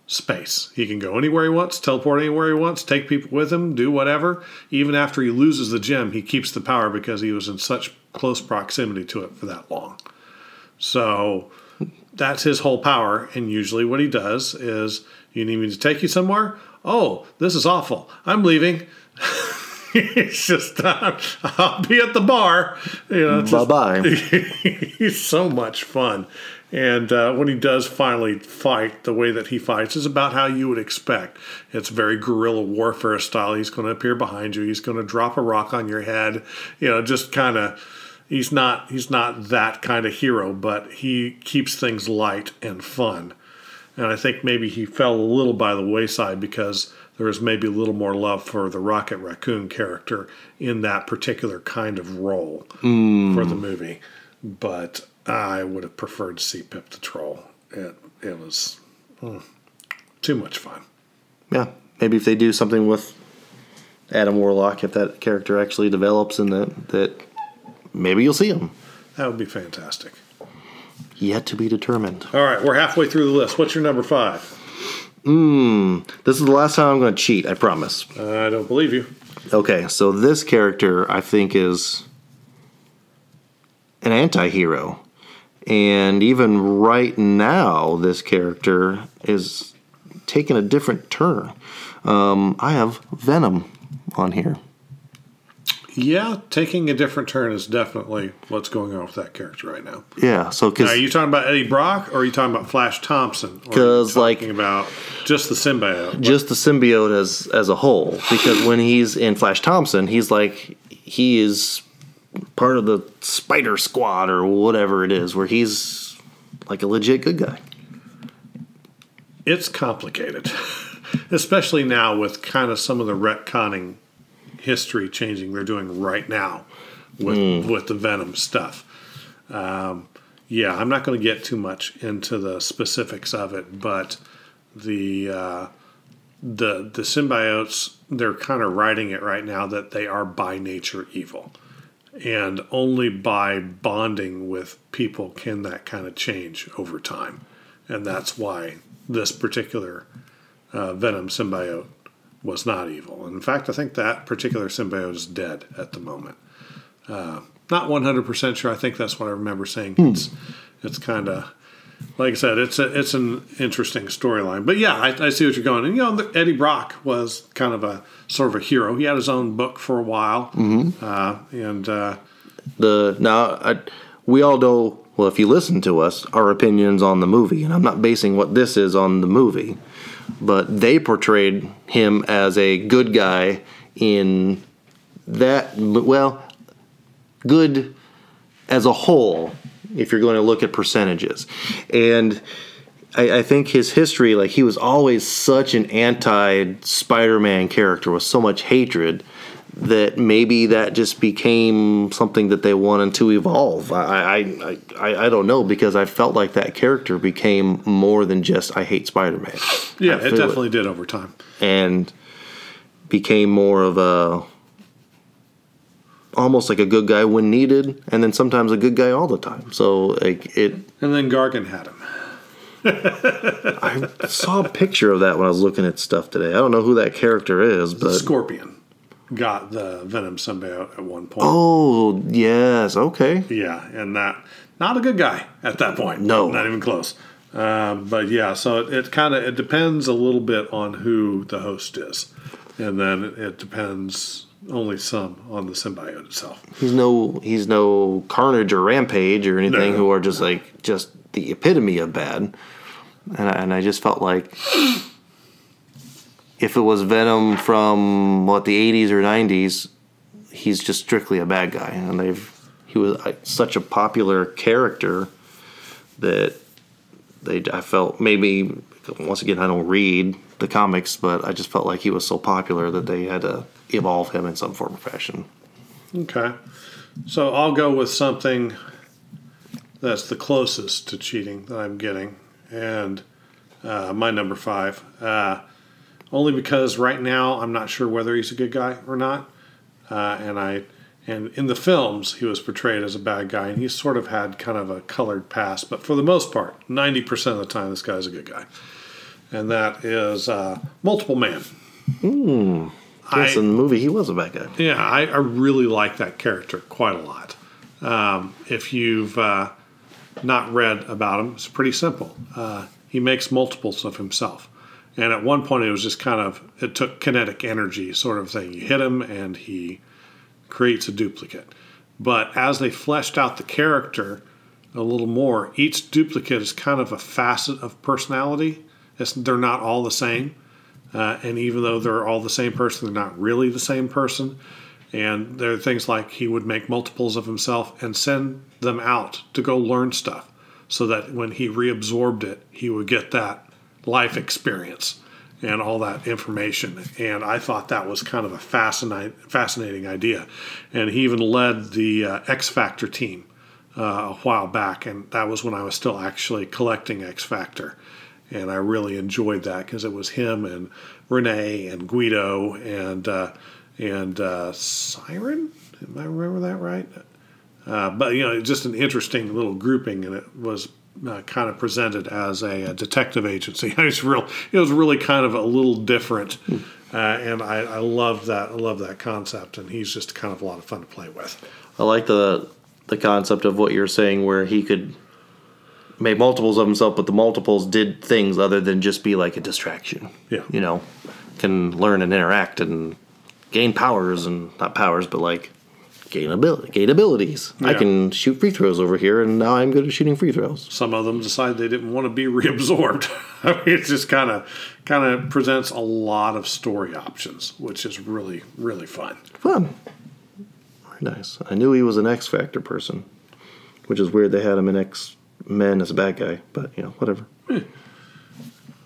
space. He can go anywhere he wants, teleport anywhere he wants, take people with him, do whatever. Even after he loses the gem, he keeps the power because he was in such close proximity to it for that long. So that's his whole power. And usually, what he does is, you need me to take you somewhere? Oh, this is awful. I'm leaving. it's just, uh, I'll be at the bar. You know, Bye bye. he's so much fun. And uh, when he does finally fight, the way that he fights is about how you would expect. It's very guerrilla warfare style. He's going to appear behind you. He's going to drop a rock on your head. You know, just kind of. He's not. He's not that kind of hero, but he keeps things light and fun. And I think maybe he fell a little by the wayside because there was maybe a little more love for the Rocket Raccoon character in that particular kind of role for the movie. But I would have preferred to see Pip the Troll. It, it was mm, too much fun. Yeah, maybe if they do something with Adam Warlock, if that character actually develops and that that maybe you'll see him. That would be fantastic. Yet to be determined. All right, we're halfway through the list. What's your number five? Mmm. This is the last time I'm going to cheat. I promise. I don't believe you. Okay, so this character I think is an anti-hero. And even right now this character is taking a different turn. Um, I have Venom on here. Yeah, taking a different turn is definitely what's going on with that character right now. Yeah, so now, are you talking about Eddie Brock or are you talking about Flash Thompson? Because are you 'Cause, like- talking about just the symbiote. just the symbiote as as a whole because when he's in Flash Thompson, he's like he is part of the Spider Squad or whatever it is, where he's like a legit good guy. It's complicated, especially now with kind of some of the retconning history changing they're doing right now with with the Venom stuff. Um, yeah, I'm not going to get too much into the specifics of it, but the uh, the the symbiotes they're kind of writing it right now that they are by nature evil, And only by bonding with people can that kind of change over time. And that's why this particular uh, Venom symbiote was not evil. And in fact, I think that particular symbiote is dead at the moment. Uh, not 100% sure. I think that's what I remember saying. It's, it's kind of like I said, it's a, it's an interesting storyline. But yeah, I, I, see what you're going. And you know, Eddie Brock was kind of a sort of a hero. He had his own book for a while, mm-hmm. uh, and uh, the now I, we all know. Well, if you listen to us, our opinions on the movie, and I'm not basing what this is on the movie, but they portrayed him as a good guy in that. Well, good as a whole if you're going to look at percentages. And I, I, think his history, like he was always such an anti Spider Man character with so much hatred that maybe that just became something that they wanted to evolve. I, I, I, I don't know because I felt like that character became more than just I hate Spider Man. Yeah, it definitely it. did over time. And became more of a almost like a good guy when needed, and then sometimes a good guy all the time. So like it. And then Gargan had him. I saw a picture of that when I was looking at stuff today. I don't know who that character is, but Scorpion got the Venom symbiote at one point. Oh yes, okay. Yeah, and that not a good guy at that point. No, not even close. Um, but yeah, so it, it kind of it depends a little bit on who the host is, and then it depends only some on the symbiote itself. He's no he's no Carnage or Rampage or anything no, who are just no. like just the epitome of bad. And I, and I just felt like if it was Venom from what the 80s or 90s, he's just strictly a bad guy and they've he was uh, such a popular character that they I felt maybe once again I don't read the comics, but I just felt like he was so popular that they had to evolve him in some form or fashion. Okay. So I'll go with something that's the closest to cheating that I'm getting. And uh, my number five. Uh, only because right now I'm not sure whether he's a good guy or not. Uh, and I and in the films he was portrayed as a bad guy and he sort of had kind of a colored past but for the most part 90% of the time this guy's a good guy and that is uh, multiple man mm. Yes, I, in the movie he was a bad guy. Yeah, I, I really like that character quite a lot. Um, if you've uh, not read about him, it's pretty simple. Uh, he makes multiples of himself. And at one point, it was just kind of, it took kinetic energy sort of thing. You hit him and he creates a duplicate. But as they fleshed out the character a little more, each duplicate is kind of a facet of personality. It's, they're not all the same. Uh, and even though they're all the same person, they're not really the same person. And there are things like he would make multiples of himself and send them out to go learn stuff so that when he reabsorbed it, he would get that life experience and all that information. And I thought that was kind of a fascinating, fascinating idea. And he even led the uh, X Factor team uh, a while back, and that was when I was still actually collecting X Factor and I really enjoyed that because it was him and Rahne and Guido and uh, and uh, Siren. Am I remember that right? Uh, but you know, just an interesting little grouping, and it was uh, kind of presented as a, a detective agency. it was real. It was really kind of a little different, uh, and I, I love that. I love that concept, and he's just kind of a lot of fun to play with. I like the the concept of what you're saying, where he could made multiples of himself, but the multiples did things other than just be like a distraction. Yeah. You know, can learn and interact and gain powers and not powers, but like gain ability, gain abilities. Yeah. I can shoot free throws over here, and now I'm good at shooting free throws. Some of them decide they didn't want to be reabsorbed. I mean, it just kind of kind of presents a lot of story options, which is really really fun. Fun. Very nice. I knew he was an X Factor person, which is weird. They had him in X Men as a bad guy, but you know, whatever. Hmm.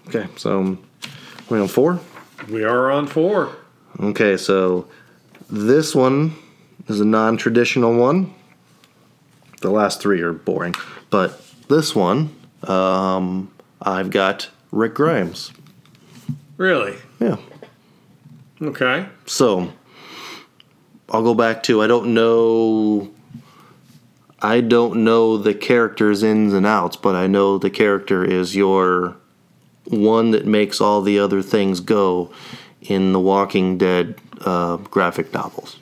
Okay, so um, we're on four. We are on four. Okay, so this one is a non-traditional one. The last three are boring, but this one, um, I've got Rick Grimes. Really? Yeah. Okay. So, I'll go back to I don't know I don't know the character's ins and outs, but I know the character is your one that makes all the other things go in the Walking Dead uh, graphic novels.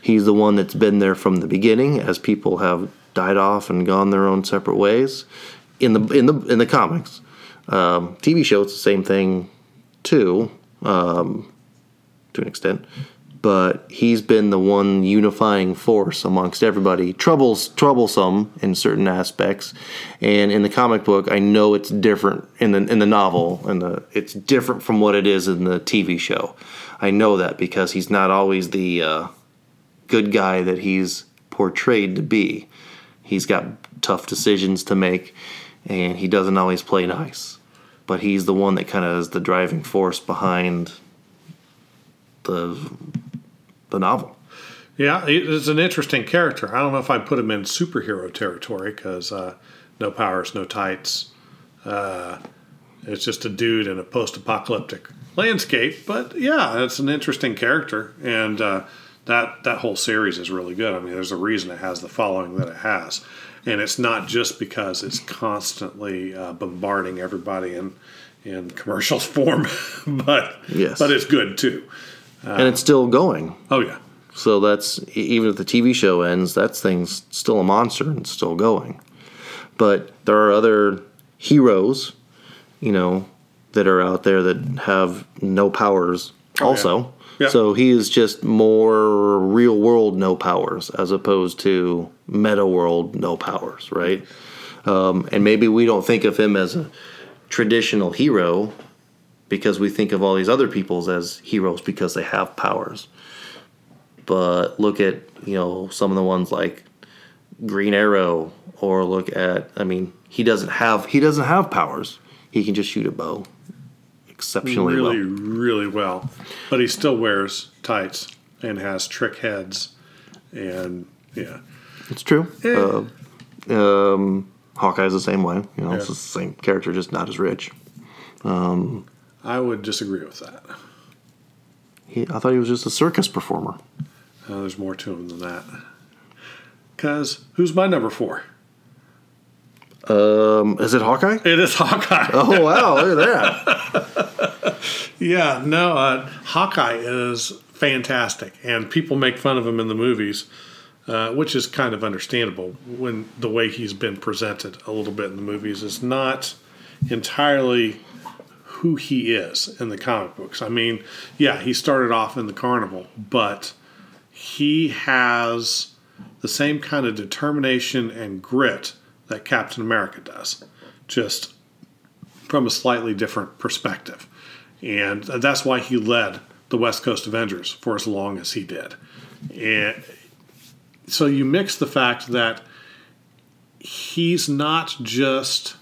He's the one that's been there from the beginning, as people have died off and gone their own separate ways. In the in the in the comics, um, TV show, it's the same thing too, um, to an extent but he's been the one unifying force amongst everybody. Troubles troublesome in certain aspects, and in the comic book, I know it's different in the in the novel, and the it's different from what it is in the TV show. I know that because he's not always the uh, good guy that he's portrayed to be. He's got tough decisions to make, and he doesn't always play nice. But he's the one that kind of is the driving force behind the the novel. Yeah, it's an interesting character. I don't know if I'd put him in superhero territory because uh, no powers, no tights. Uh, it's just a dude in a post-apocalyptic landscape. But yeah, it's an interesting character, and uh, that that whole series is really good. I mean, there's a reason it has the following that it has, and it's not just because it's constantly uh, bombarding everybody in in commercials form, but Yes. but it's good too. And it's still going. Oh yeah. So that's even if the TV show ends, that thing's still a monster and still going. But there are other heroes, you know, that are out there that have no powers also. Oh, Yeah. So he is just more real world no powers as opposed to meta world no powers, right? Um, and maybe we don't think of him as a traditional hero because we think of all these other peoples as heroes because they have powers. But look at, you know, some of the ones like Green Arrow or look at I mean, he doesn't have he doesn't have powers. He can just shoot a bow exceptionally really, well. really well. But he still wears tights and has trick heads, and yeah, It's true. Eh. Uh, um, Hawkeye's the same way. You know, it's the same character, just not as rich. I would disagree with that. He, I thought he was just a circus performer. Uh, there's more to him than that. Because who's my number four? Um, is it Hawkeye? It is Hawkeye. Oh wow! Look at that. Yeah, no, uh, Hawkeye is fantastic, and people make fun of him in the movies, uh, which is kind of understandable when the way he's been presented a little bit in the movies is not entirely who he is in the comic books. I mean, yeah, he started off in the carnival, but he has the same kind of determination and grit that Captain America does, just from a slightly different perspective. And that's why he led the West Coast Avengers for as long as he did. And so you mix the fact that he's not just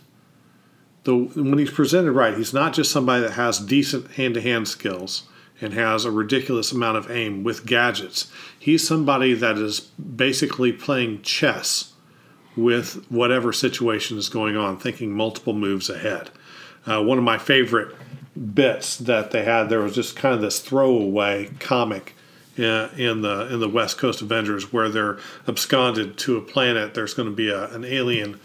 the when he's presented right, he's not just somebody that has decent hand-to-hand skills and has a ridiculous amount of aim with gadgets. He's somebody that is basically playing chess with whatever situation is going on, thinking multiple moves ahead. Uh, one of my favorite bits that they had there was just kind of this throwaway comic uh, in the in the West Coast Avengers where they're absconded to a planet. There's going to be a, an alien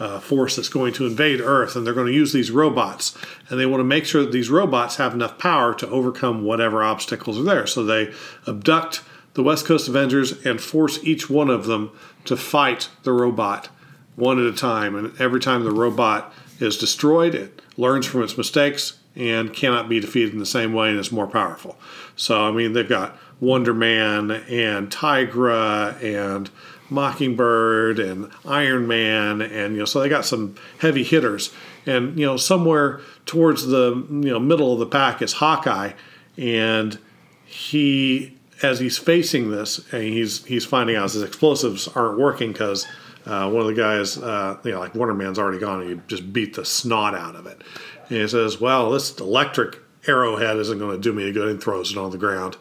uh, force that's going to invade Earth, and they're going to use these robots, and they want to make sure that these robots have enough power to overcome whatever obstacles are there. So they abduct the West Coast Avengers and force each one of them to fight the robot one at a time. And every time the robot is destroyed, it learns from its mistakes and cannot be defeated in the same way and is more powerful. So, I mean, they've got Wonder Man and Tigra and Mockingbird and Iron Man, and you know, so they got some heavy hitters. And you know, somewhere towards the you know middle of the pack is Hawkeye, and he as he's facing this, and he's he's finding out his explosives aren't working because uh, one of the guys, uh, you know, like Wonder Man's already gone, and he just beat the snot out of it. And he says, "Well, this electric arrowhead isn't going to do me any good," and throws it on the ground.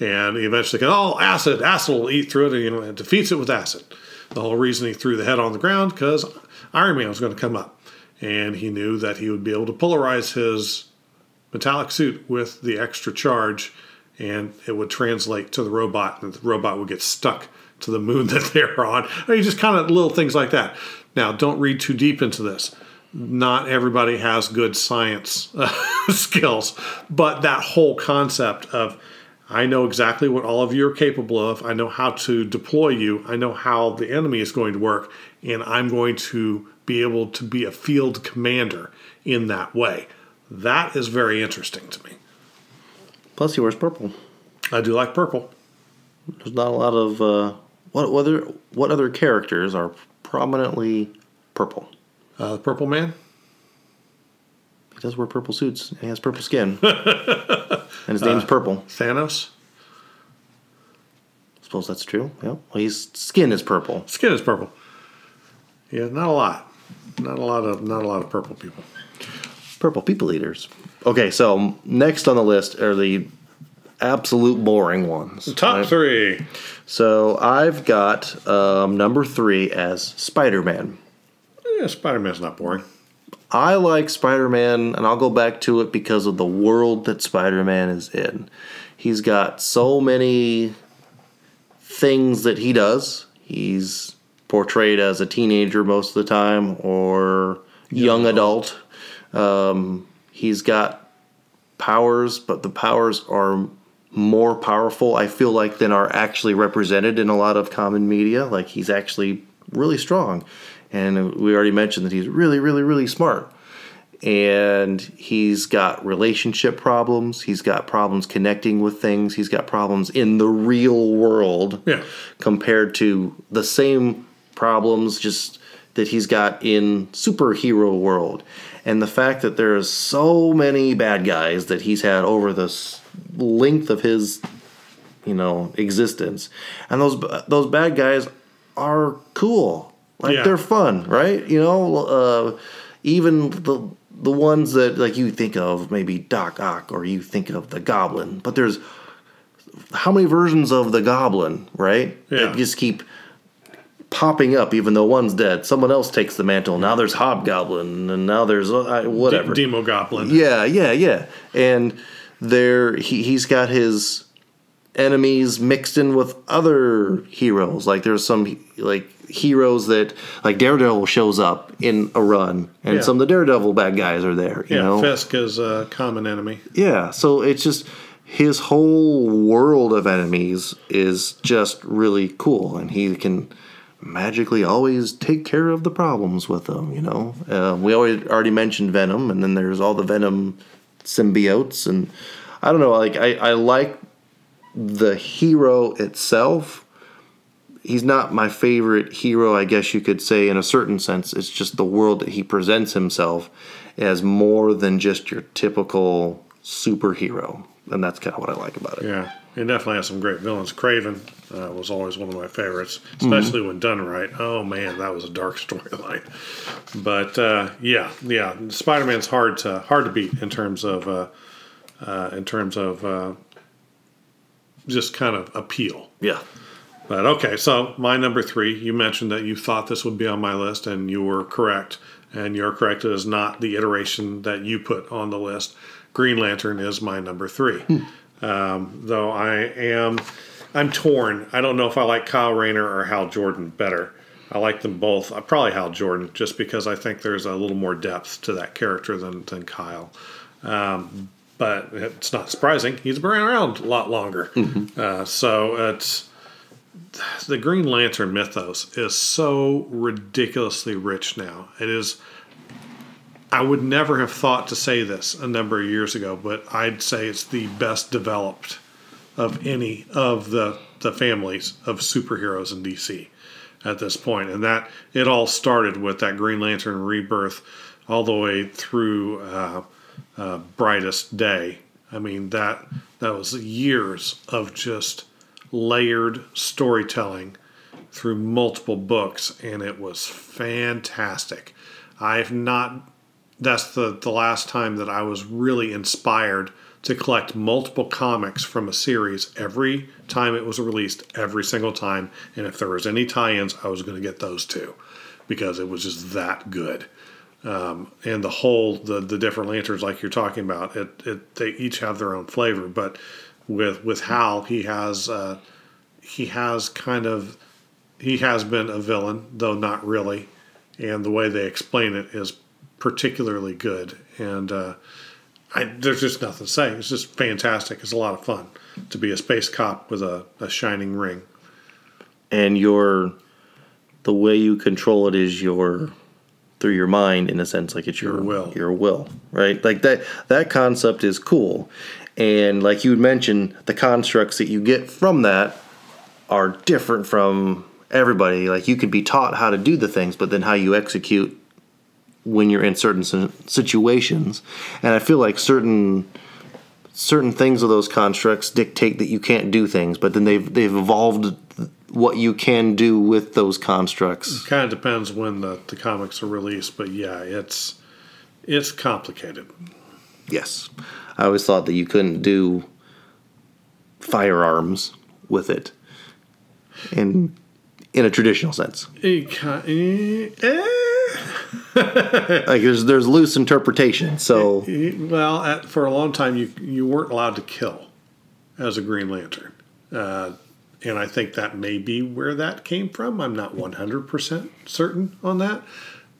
And he eventually goes, "Oh, acid! Acid will eat through it," and you know, it defeats it with acid. The whole reason he threw the head on the ground because Iron Man was going to come up, and he knew that he would be able to polarize his metallic suit with the extra charge and it would translate to the robot, and the robot would get stuck to the moon that they're on. I mean, just kind of little things like that. Now, don't read too deep into this. Not everybody has good science uh, skills, but that whole concept of I know exactly what all of you are capable of. I know how to deploy you. I know how the enemy is going to work, and I'm going to be able to be a field commander in that way. That is very interesting to me. Plus, he wears purple. I do like purple. There's not a lot of uh, what other what other characters are prominently purple. Uh, the Purple Man. He does wear purple suits. And he has purple skin, and his name's Purple. Thanos. I suppose that's true. Yeah. Well, his skin is purple. Skin is purple. Yeah, not a lot. Not a lot of not a lot of purple people. Purple people eaters. Okay, so next on the list are the absolute boring ones. Top right? three. So I've got um, number three as Spider Man. Yeah, Spider Man's not boring. I like Spider Man, and I'll go back to it because of the world that Spider Man is in. He's got so many things that he does. He's portrayed as a teenager most of the time or young adult. Um, he's got powers, but the powers are more powerful, I feel like, than are actually represented in a lot of common media. Like, he's actually really strong. And we already mentioned that he's really, really, really smart. And he's got relationship problems. He's got problems connecting with things. He's got problems in the real world Yeah. compared to the same problems just that he's got in superhero world. And the fact that there's so many bad guys that he's had over this length of his you know existence. And those those bad guys are cool. Like Yeah. they're fun, right? You know, uh, even the the ones that like you think of maybe Doc Ock or you think of the Goblin, but there's how many versions of the Goblin, right? Yeah. That just keep popping up, even though one's dead. Someone else takes the mantle. Now there's Hobgoblin, and now there's uh, whatever. Demo Goblin. Yeah, yeah, yeah. And there he he's got his enemies mixed in with other heroes. Like there's some like heroes that like Daredevil shows up in a run and Yeah. some of the Daredevil bad guys are there, you Yeah, know. Fisk is a common enemy. Yeah, so it's just his whole world of enemies is just really cool, and he can magically always take care of the problems with them. You know, uh, we always already mentioned Venom, and then there's all the Venom symbiotes, and I don't know, like I, I like the hero itself. He's not my favorite hero, I guess you could say, in a certain sense. It's just the world that he presents himself as more than just your typical superhero. And that's kind of what I like about it. Yeah, he definitely has some great villains. Kraven uh, was always one of my favorites, especially Mm-hmm. when done right. Oh man, that was a dark storyline. But uh, yeah, yeah, Spider Man's hard to hard to beat in terms of uh, uh, in terms of uh, just kind of appeal. Yeah. But okay, so my number three, you mentioned that you thought this would be on my list, and you were correct. And you're correct, it is not the iteration that you put on the list. Green Lantern is my number three. Um, though I am, I'm torn. I don't know if I like Kyle Rayner or Hal Jordan better. I like them both. Uh, Probably Hal Jordan, just because I think there's a little more depth to that character than, than Kyle. Um, but it's not surprising. He's been around a lot longer. Uh, so it's the Green Lantern mythos is so ridiculously rich now. It is. I would never have thought to say this a number of years ago, but I'd say it's the best developed of any of the the families of superheroes in DC at this point, and that it all started with that Green Lantern rebirth, all the way through uh, uh, Brightest Day. I mean that that was years of just layered storytelling through multiple books, and it was fantastic. I've not. That's the the last time that I was really inspired to collect multiple comics from a series every time it was released, every single time. And if there was any tie-ins, I was going to get those too, because it was just that good. Um, and the whole the the different lanterns, like you're talking about, it, it they each have their own flavor, but with with Hal, he has uh, he has kind of he has been a villain, though not really, and the way they explain it is particularly good. And uh, I, there's just nothing to say. It's just fantastic. It's a lot of fun to be a space cop with a, a shining ring. and your the way you control it is your through your mind in a sense like it's your, Your will. your will right? Like that that concept is cool. And like you had mentioned the constructs that you get from that are different from everybody. Like you could be taught how to do the things but then how you execute when you're in certain situations. And i feel like certain certain things of those constructs dictate that you can't do things but then they've they've evolved what you can do with those constructs. Kind of depends when the, the comics are released, but yeah, it's it's complicated. yes. I always thought that you couldn't do firearms with it in in a traditional sense. Eh, like there's there's loose interpretation so Well, at, for a long time, you you weren't allowed to kill as a Green Lantern, uh, and I think that may be where that came from. I'm not 100 percent certain on that,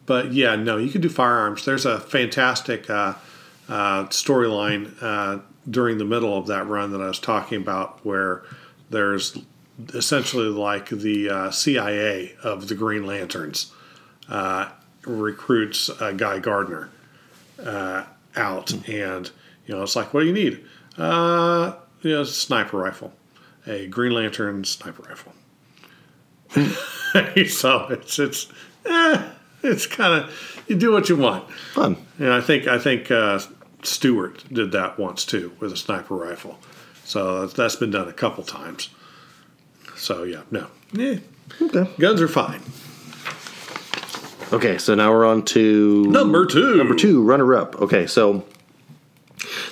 but yeah, no, you could do firearms. There's a fantastic uh, uh, storyline uh, during the middle of that run that I was talking about, where there's essentially like the uh, CIA of the Green Lanterns uh, recruits Guy Gardner uh, out, and you know it's like, what do you need? You know, sniper rifle, a Green Lantern sniper rifle. so it's it's eh, it's kind of you do what you want. fun And I think I think uh, Stewart did that once too with a sniper rifle. So that's been done a couple times. So yeah, no, yeah, okay guns are fine. okay so now we're on to Number two. Number two, runner up. Okay, so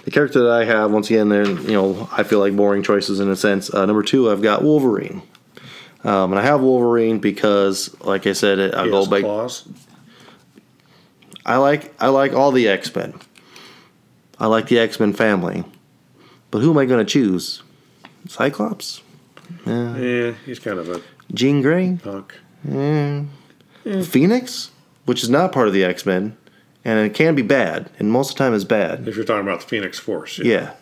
the character that I have, once again, they're you know I feel like boring choices in a sense. Uh, number two, I've got Wolverine, um, and I have Wolverine because, like I said, I go back. claws. I like I like all the X Men. I like the X Men family, but who am I going to choose? Cyclops, Yeah, he's kind of a Jean Grey, punk. Phoenix, which is not part of the X Men, and it can be bad, and most of the time is bad. If you're talking about the Phoenix Force, Yeah.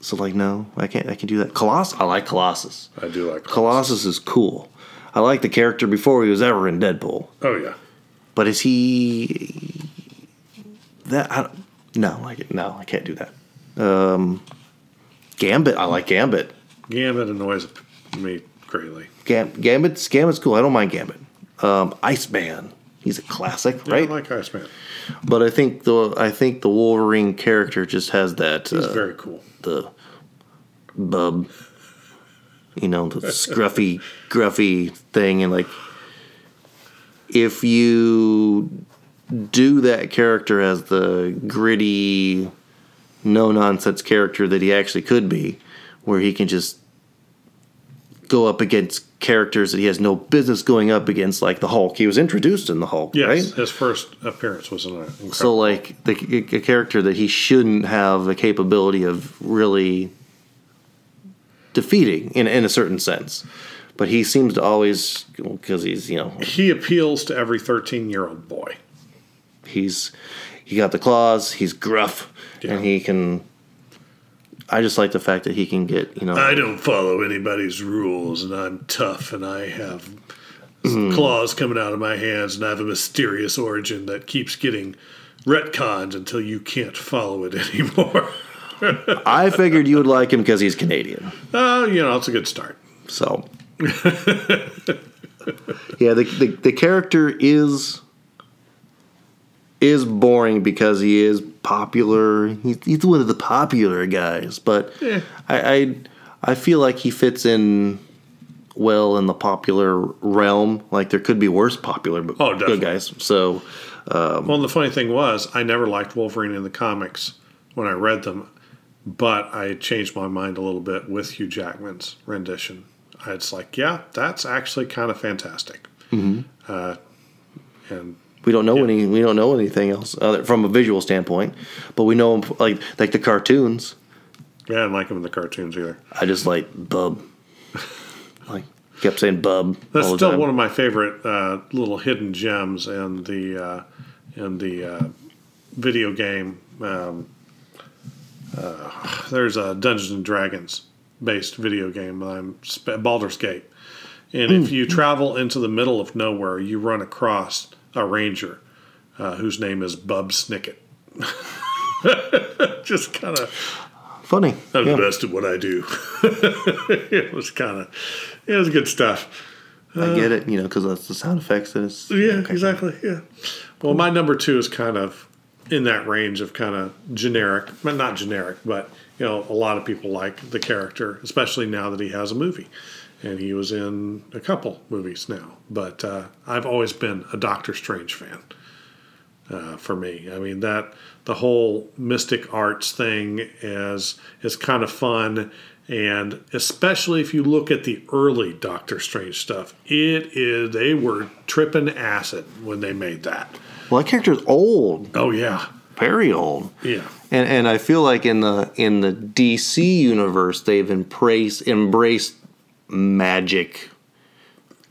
So like no, I can't I can do that. Colossus I like Colossus. I do like Colossus is cool. I like the character before he was ever in Deadpool. Oh yeah, But is he that I don't, no, like no, I can't do that. Um Gambit, I like Gambit. Gambit annoys me greatly. Gam, Gambit's Gambit's cool. I don't mind Gambit. Um Iceman. He's a classic, Yeah, right? I like Iceman. But I think the I think the Wolverine character just has that He's uh, very cool. the bub, you know, the scruffy, gruffy thing, and like if you do that character as the gritty, no nonsense character that he actually could be, where he can just go up against characters that he has no business going up against, like the Hulk. He was introduced in the Hulk, Yes, right? his first appearance was in incredible. So like the a character that he shouldn't have the capability of really defeating in in a certain sense, but he seems to always because he's you know he appeals to every 13 year old boy. he's he got the claws, he's gruff, Yeah. and he can. I just like the fact that he can get you know I don't follow anybody's rules, and I'm tough, and I have Hmm. claws coming out of my hands, and I have a mysterious origin that keeps getting retconned until you can't follow it anymore. I figured you would like him because he's Canadian. Oh, you know, it's a good start. So, yeah, the, the the character is is boring because he is popular. He's, he's one of the popular guys, but Yeah. I, I I feel like he fits in well in the popular realm. Like there could be worse popular but Oh, definitely. good guys. So Well, the funny thing was, I never liked Wolverine in the comics when I read them, but I changed my mind a little bit with Hugh Jackman's rendition. It's like, yeah, that's actually kind of fantastic. Mm-hmm. Uh, and we don't know any we don't know anything else other, from a visual standpoint, but we know him like like the cartoons. Yeah, I didn't like him in the cartoons either. I just like Bub. like kept saying Bub. That's still time. one of my favorite uh, little hidden gems in the uh, in the uh, video game. Um, uh, there's a Dungeons and Dragons based video game. I'm Baldur's Gate, and if you travel into the middle of nowhere, you run across a ranger uh, whose name is Bub Snicket. Just kind of funny. I'm Yeah. the best at what I do. it was kind of it was good stuff. I get it, you know, because that's the sound effects that it's. Yeah, okay. exactly. Yeah. Well, my number two is kind of in that range of kind of generic, but not generic, but you know, a lot of people like the character, especially now that he has a movie, and he was in a couple movies now. But uh, I've always been a Doctor Strange fan. Uh, for me, I mean that the whole mystic arts thing is is kind of fun, and especially if you look at the early Doctor Strange stuff, it is they were tripping acid when they made that. Well, that character's old, Oh yeah, very old. yeah, And and I feel like in the in the DC universe they've embraced embraced magic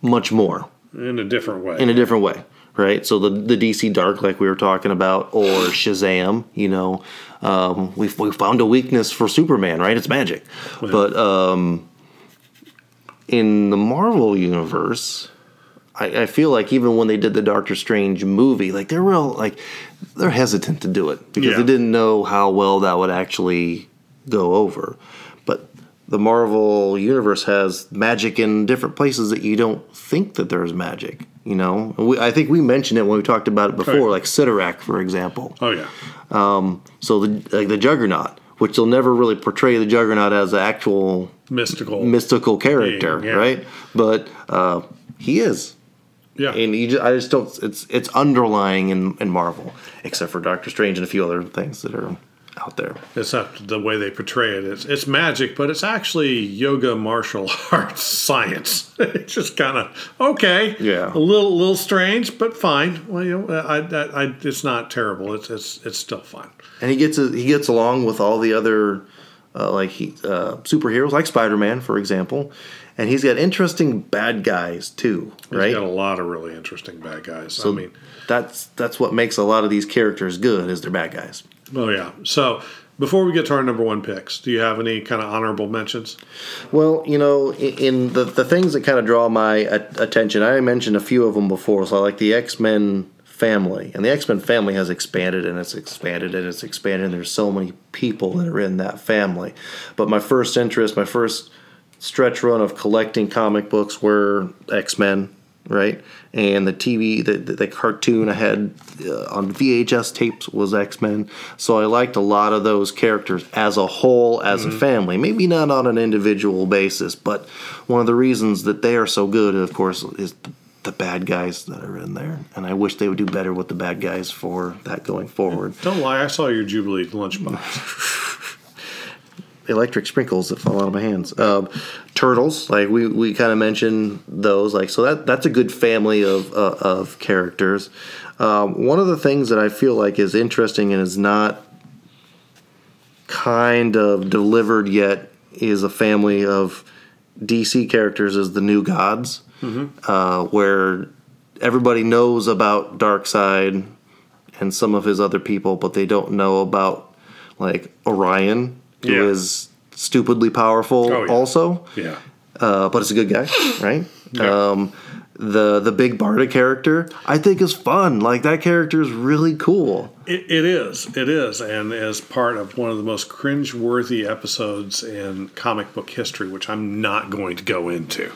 much more in a different way. in a different way, right? So the the DC Dark, like we were talking about, or Shazam, you know, um, we we found a weakness for Superman, right? It's magic, but um, in the Marvel universe. I, I feel like even when they did the Doctor Strange movie, like they're real, like they're hesitant to do it because Yeah. they didn't know how well that would actually go over. The Marvel universe has magic in different places that you don't think that there's magic. You know, we, I think we mentioned it when we talked about it before, Right. like Cyttorak, for example. oh yeah, So the like the Juggernaut, which they'll never really portray the Juggernaut as an actual mystical. mystical character, Yeah. right? But uh, he is yeah, and you just, I just don't. It's it's underlying in, in Marvel, except for Doctor Strange and a few other things that are out there. it's not the way they portray it. It's it's magic, but it's actually yoga, martial arts, science. it's just kind of okay. Yeah. a little little strange, but fine. Well, you know, I, I, I, it's not terrible. It's it's it's still fine. And he gets a, he gets along with all the other uh, like he uh, superheroes, like Spider Man, for example. And he's got interesting bad guys too, He's right? got a lot of really interesting bad guys. So I mean, that's that's what makes a lot of these characters good is they're bad guys. Oh yeah. So before we get to our number one picks, do you have any kind of honorable mentions? Well, you know, in the the things that kind of draw my attention, I mentioned a few of them before. So, I like the X Men family, and the X Men family has expanded and it's expanded and it's expanded. And there's so many people that are in that family. But my first interest, my first stretch run of collecting comic books were X Men. Right, and the TV, the, the, the cartoon I had uh, on VHS tapes was X Men. So I liked a lot of those characters as a whole, as a family. Maybe not on an individual basis, but one of the reasons that they are so good, of course, is the bad guys that are in there. And I wish they would do better with the bad guys for that going forward. Don't lie, I saw your Jubilee lunchbox. electric sprinkles that fall out of my hands. Um, turtles, like we, we kind of mentioned those, like so that that's a good family of uh, of characters. Um, one of the things that I feel like is interesting and is not kind of delivered yet is a family of DC characters as the New Gods, uh, where everybody knows about Darkseid and some of his other people, but they don't know about like Orion, who is Yeah. stupidly powerful Oh, yeah. also, yeah. uh, but it's a good guy, right? Yeah. Um, the the big Barda character I think is fun. Like that character is really cool. It, it is. It is. And as part of one of the most cringe-worthy episodes in comic book history, which I'm not going to go into.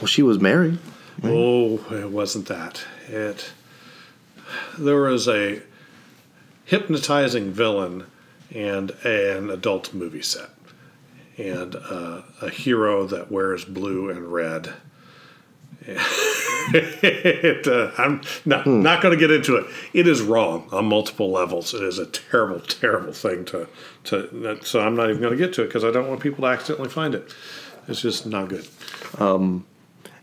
Well, she was married. Oh, it wasn't that. It. There was a hypnotizing villain and an adult movie set, and uh, a hero that wears blue and red. it, uh, I'm not not going to get into it. It is wrong on multiple levels. It is a terrible, terrible thing to to. that- So I'm not even going to get to it because I don't want people to accidentally find it. It's just not good.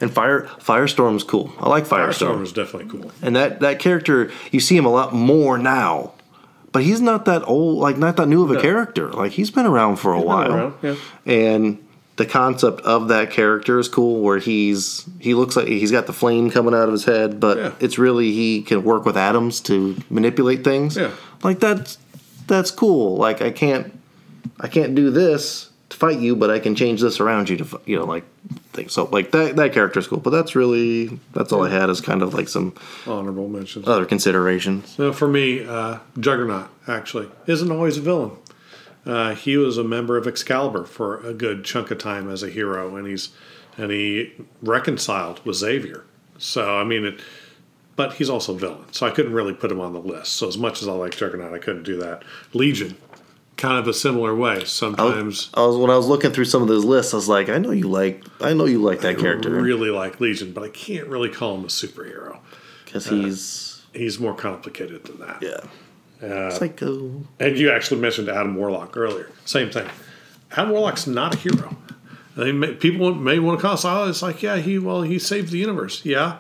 And Fire Firestorm's cool. I like Firestorm Firestorm. is definitely cool. And that, that character, you see him a lot more now, but he's not that old, like not that new of a character. Like he's been around for a been while, around, yeah. and the concept of that character is cool. Where he's he looks like he's got the flame coming out of his head, but Yeah. it's really he can work with atoms to manipulate things. Yeah. like that's that's cool. Like I can't I can't do this to fight you, but I can change this around you to you know like things. So like that that character's cool, but that's really that's all I had is kind of like some Honorable mentions. other considerations. So for me, uh, Juggernaut actually isn't always a villain. Uh, he was a member of Excalibur for a good chunk of time as a hero, and he's and he reconciled with Xavier. So I mean, it, but he's also a villain. So I couldn't really put him on the list. So as much as I like Juggernaut, I couldn't do that. Legion, kind of a similar way. Sometimes I was when I was looking through some of those lists, I was like, I know you like I know you like that character I really like Legion, but I can't really call him a superhero. because he's He's more complicated than that. yeah Uh, psycho. And you actually mentioned Adam Warlock earlier. Same thing. Adam Warlock's not a hero. They may, people may want to call us out. It's like, yeah, he well, he saved the universe. Yeah,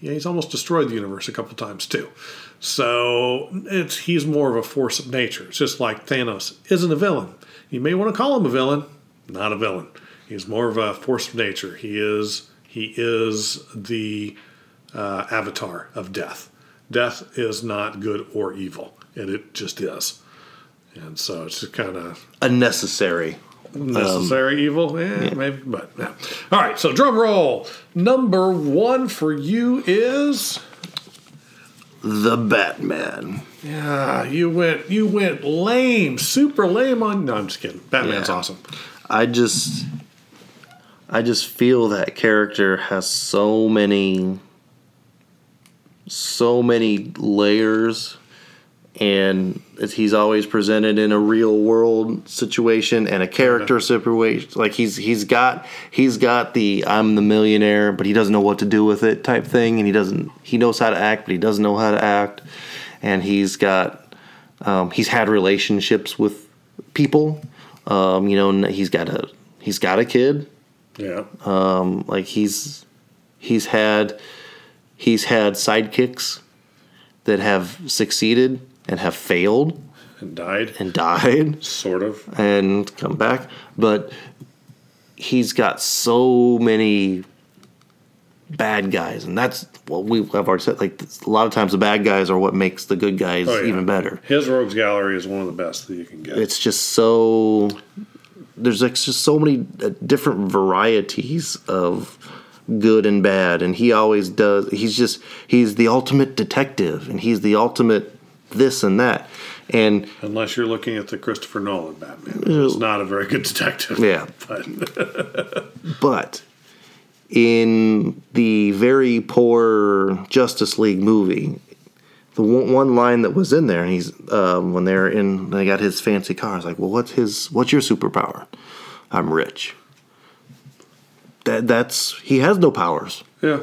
yeah, he's almost destroyed the universe a couple times too. So it's he's more of a force of nature. It's just like Thanos isn't a villain. You may want to call him a villain, not a villain. He's more of a force of nature. He is he is the uh, avatar of death. Death is not good or evil, and it just is. And so it's just kind of Unnecessary. necessary evil, yeah, maybe, but yeah. All right, so drum roll. Number one for you is The Batman. yeah. You went you went lame, super lame on. No, I'm just kidding. Batman's Yeah. awesome. I just I just feel that character has so many so many layers and he's always presented in a real world situation and a character situation. Like he's he's got he's got the I'm the millionaire but he doesn't know what to do with it type thing and he doesn't he knows how to act but he doesn't know how to act. And he's got um, he's had relationships with people um, you know and he's got a he's got a kid. Yeah, like he's he's had he's had sidekicks that have succeeded and have failed and died, and died sort of. and come back but he's got so many bad guys and that's what we have already said like a lot of times the bad guys are what makes the good guys Oh, yeah. even better His rogues gallery is one of the best that you can get. it's just so there's like just so many uh, different varieties of good and bad and he always does he's just he's the ultimate detective and he's the ultimate this and that and Unless you're looking at the Christopher Nolan Batman, who's not a very good detective. Yeah. but but in the very poor Justice League movie, the one, one line that was in there, and he's um, when they're in, they got his fancy car. It's like, well, what's his? What's your superpower? I'm rich. That that's he has no powers, yeah,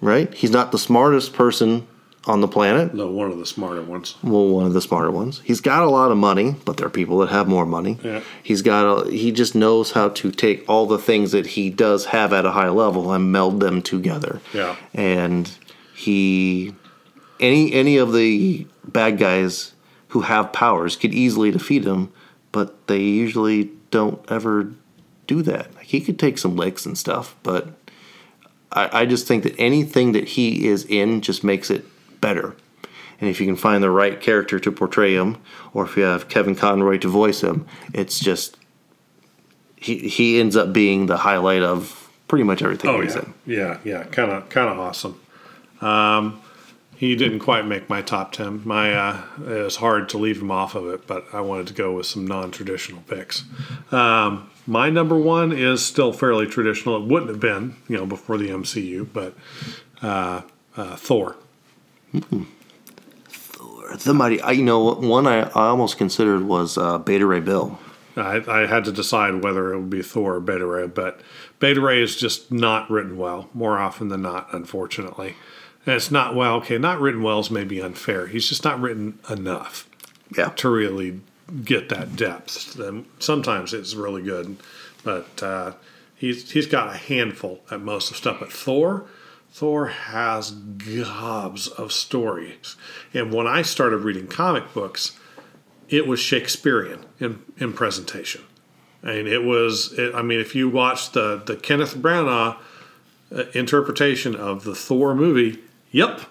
right? He's not the smartest person on the planet. no, one of the smarter ones. Well, one of the smarter ones. He's got a lot of money, but there are people that have more money. Yeah. He's got a, he just knows how to take all the things that he does have at a high level and meld them together. Yeah. And he any any of the bad guys who have powers could easily defeat him, but they usually don't ever do that. Like he could take some licks and stuff, but I, I just think that anything that he is in just makes it better. And if you can find the right character to portray him, or if you have Kevin Conroy to voice him, it's just he he ends up being the highlight of pretty much everything Oh he's yeah, in. yeah, yeah, kind of, kind of awesome. Um, he didn't quite make my top ten. My uh, it was hard to leave him off of it, but I wanted to go with some non-traditional picks. Um, my number one is still fairly traditional. It wouldn't have been, you know, before the MCU, but uh, uh, Thor. The mighty, I, you know, one I, I almost considered was uh, Beta Ray Bill. I, I had to decide whether it would be Thor or Beta Ray, but Beta Ray is just not written well, more often than not, unfortunately. And it's not well, okay, not written well is maybe unfair. He's just not written enough Yeah, to really get that depth. And sometimes it's really good, but uh, he's he's got a handful at most of stuff. But Thor, Thor has gobs of stories. And when I started reading comic books, it was Shakespearean in, in presentation. And it was. It, I mean, if you watch the the Kenneth Branagh uh, interpretation of the Thor movie, yep,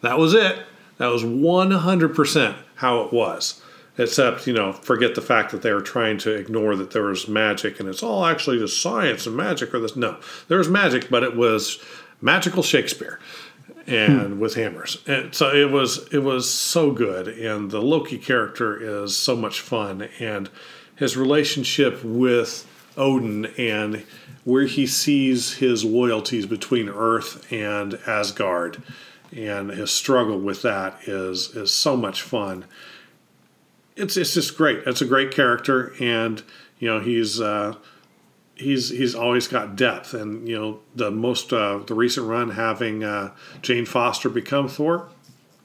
that was it. That was one hundred percent how it was. Except, you know, forget the fact that they were trying to ignore that there was magic and it's all actually the science and magic or this. No, there was magic, but it was magical Shakespeare and hmm. with hammers. And so it was it was so good and the Loki character is so much fun and his relationship with Odin and where he sees his loyalties between Earth and Asgard and his struggle with that is is so much fun. It's it's just great. It's a great character and you know he's uh, he's he's always got depth, and you know the most uh, the recent run having uh, Jane Foster become Thor,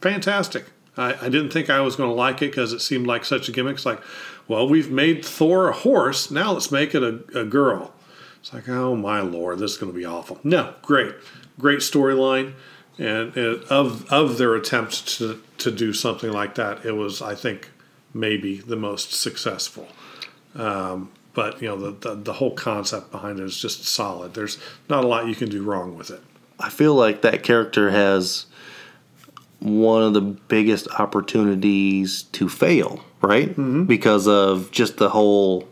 fantastic. I, I didn't think I was going to like it because it seemed like such a gimmick. It's like, well, we've made Thor a horse, now let's make it a, a girl. It's like, oh my lord, this is going to be awful. No, great, great storyline, and it, of of their attempts to to do something like that, it was I think maybe the most successful. Um, but you know the, the, the whole concept behind it is just solid. There's not a lot you can do wrong with it. I feel like that character has one of the biggest opportunities to fail, right? Mm-hmm. Because of just the whole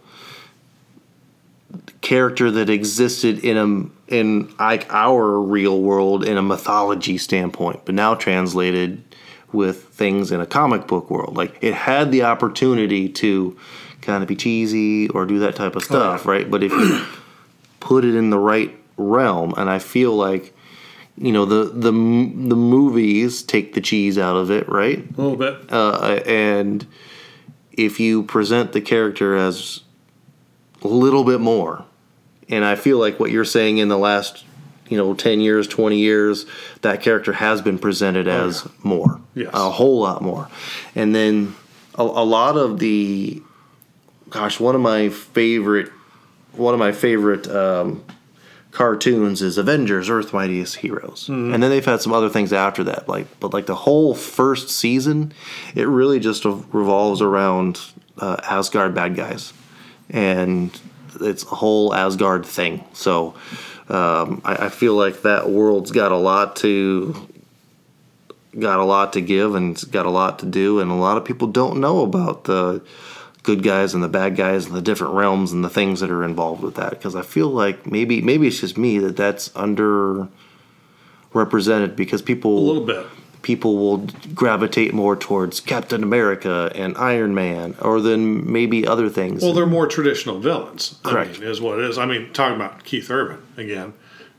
character that existed in a in like our real world in a mythology standpoint, but now translated with things in a comic book world. Like it had the opportunity to kind of be cheesy or do that type of stuff, oh, yeah. right? But if you put it in the right realm, and I feel like you know the the the movies take the cheese out of it, right? A little bit. Uh, and if you present the character as a little bit more, and I feel like what you're saying in the last you know 10 years 20 years that character has been presented oh, as yeah. more yes. a whole lot more and then a, a lot of the gosh, one of my favorite one of my favorite um, cartoons is Avengers: Earth Mightiest Heroes, mm-hmm. and then they've had some other things after that. Like, but like the whole first season, it really just revolves around uh, Asgard bad guys, and it's a whole Asgard thing. So. Um, I, I feel like that world's got a lot to got a lot to give and got a lot to do, and a lot of people don't know about the good guys and the bad guys and the different realms and the things that are involved with that because I feel like maybe maybe it's just me that that's under represented because people a little bit people will gravitate more towards Captain America and Iron Man or then maybe other things. Well, they're more traditional villains. Correct. I mean, is what it is. I mean, talking about Keith Urban again,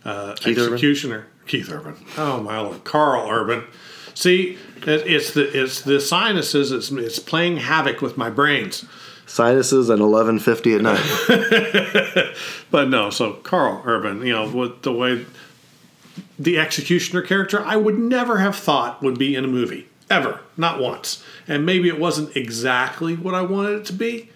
uh, Keith executioner Urban? Keith Urban. Oh my lord, Karl Urban. See, it's the it's the sinuses. It's it's playing havoc with my brains. Sinuses at eleven fifty at night. but no, so Karl Urban, you know, with the way the executioner character, I would never have thought would be in a movie ever, not once. And maybe it wasn't exactly what I wanted it to be,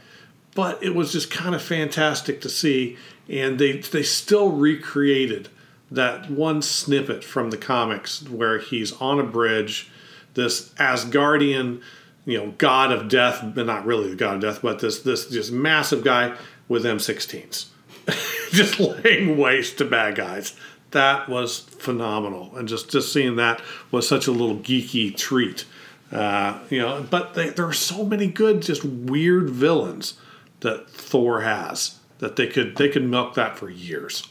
but it was just kind of fantastic to see. And they they still recreated that one snippet from the comics where he's on a bridge, this Asgardian, you know, god of death, but not really the god of death, but this this just massive guy with M16s, just laying waste to bad guys. That was phenomenal, and just just seeing that was such a little geeky treat. Uh, you know, but they, there are so many good, just weird villains that Thor has that they could they could milk that for years.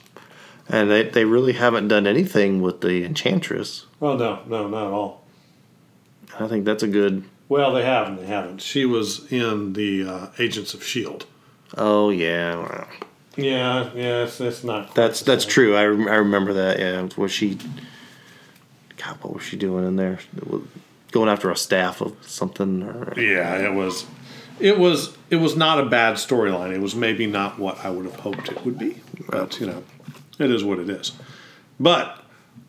And they, they really haven't done anything with the Enchantress. Well, no, no, not at all. I think that's a good. Well, they haven't. They haven't. She was in the uh, Agents of Shield. Oh yeah. Well. Yeah, yeah, it's, it's not. That's that's true. I, I remember that. Yeah, was she? God, what was she doing in there? Going after a staff of something? Or, yeah, it was. It was. It was not a bad storyline. It was maybe not what I would have hoped it would be. But you know, it is what it is. But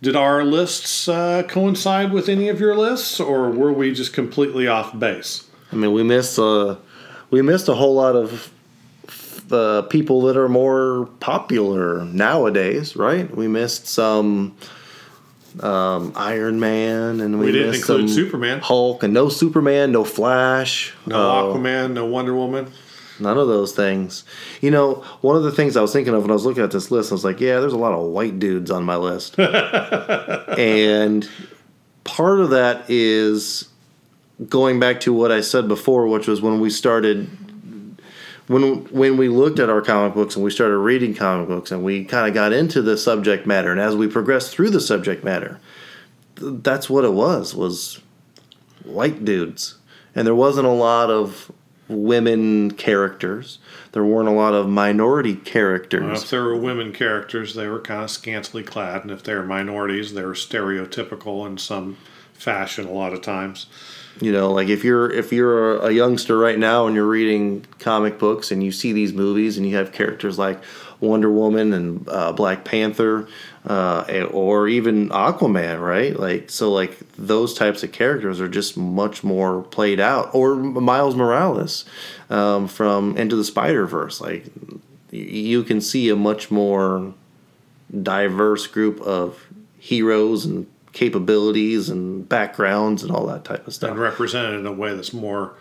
did our lists uh, coincide with any of your lists, or were we just completely off base? I mean, we missed uh, we missed a whole lot of the people that are more popular nowadays, right? We missed some um, Iron Man, and we, We didn't include some Superman. Hulk, and no Superman, no Flash, No uh, Aquaman, no Wonder Woman. None of those things. You know, one of the things I was thinking of when I was looking at this list, I was like, yeah, there's a lot of white dudes on my list, and part of that is going back to what I said before, which was when we started when when we looked at our comic books and we started reading comic books and we kind of got into the subject matter. And as we progressed through the subject matter th- that's what it was was white dudes. And there wasn't a lot of women characters. There weren't a lot of minority characters. Well, if there were women characters, they were kind of scantily clad, and if they were minorities, they were stereotypical in some fashion. A lot of times, You know, like if you're if you're a youngster right now and you're reading comic books and you see these movies and you have characters like Wonder Woman and uh, Black Panther, uh, or even Aquaman, right? Like so, like those types of characters are just much more played out. Or Miles Morales um, from Into the Spider Verse, like you can see a much more diverse group of heroes and capabilities and backgrounds and all that type of stuff. and represented in a way that's more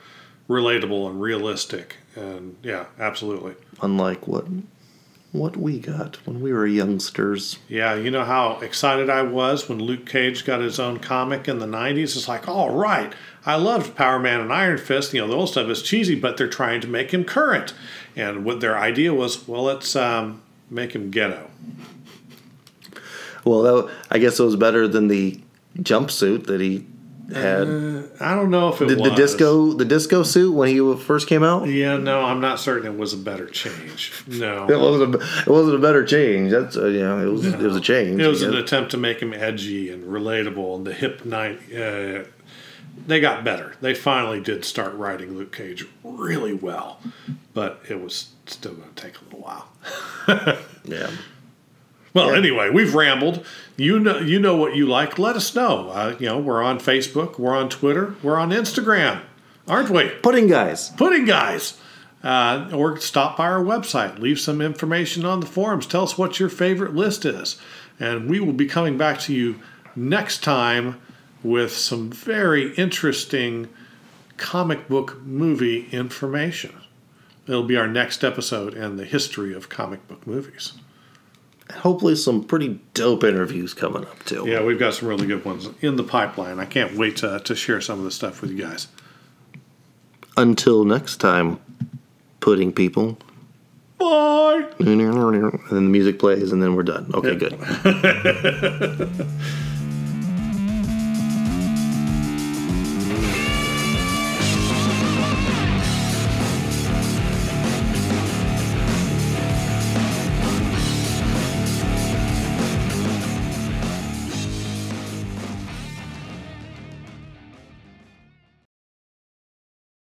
relatable and realistic. And yeah, absolutely. unlike what what we got when we were youngsters. Yeah, you know how excited I was when Luke Cage got his own comic in the 90s? It's like, all right, I loved Power Man and Iron Fist. You know, the old stuff is cheesy, but they're trying to make him current. And what their idea was, well, let's um, make him ghetto. Well, that, I guess it was better than the jumpsuit that he had. I don't know if it the, was. the disco the disco suit when he first came out. Yeah, no, I'm not certain it was a better change. No, It No. wasn't a, it wasn't a better change. That's uh, you know it was it was a change. It was an attempt to make him edgy and relatable, and the hip night. Uh, they got better. They finally did start writing Luke Cage really well, but it was still going to take a little while. yeah. Well, anyway, we've rambled. You know, you know what you like. Let us know. Uh, you know, we're on Facebook, we're on Twitter, we're on Instagram, aren't we? Pudding guys. Pudding guys. Uh, or stop by our website. Leave some information on the forums. Tell us what your favorite list is. And we will be coming back to you next time with some very interesting comic book movie information. It'll be our next episode in the history of comic book movies. Hopefully, some pretty dope interviews coming up too. Yeah, we've got some really good ones in the pipeline. I can't wait to, to share some of the stuff with you guys. Until next time, pudding people. Bye. And then the music plays, and then we're done. Okay, good.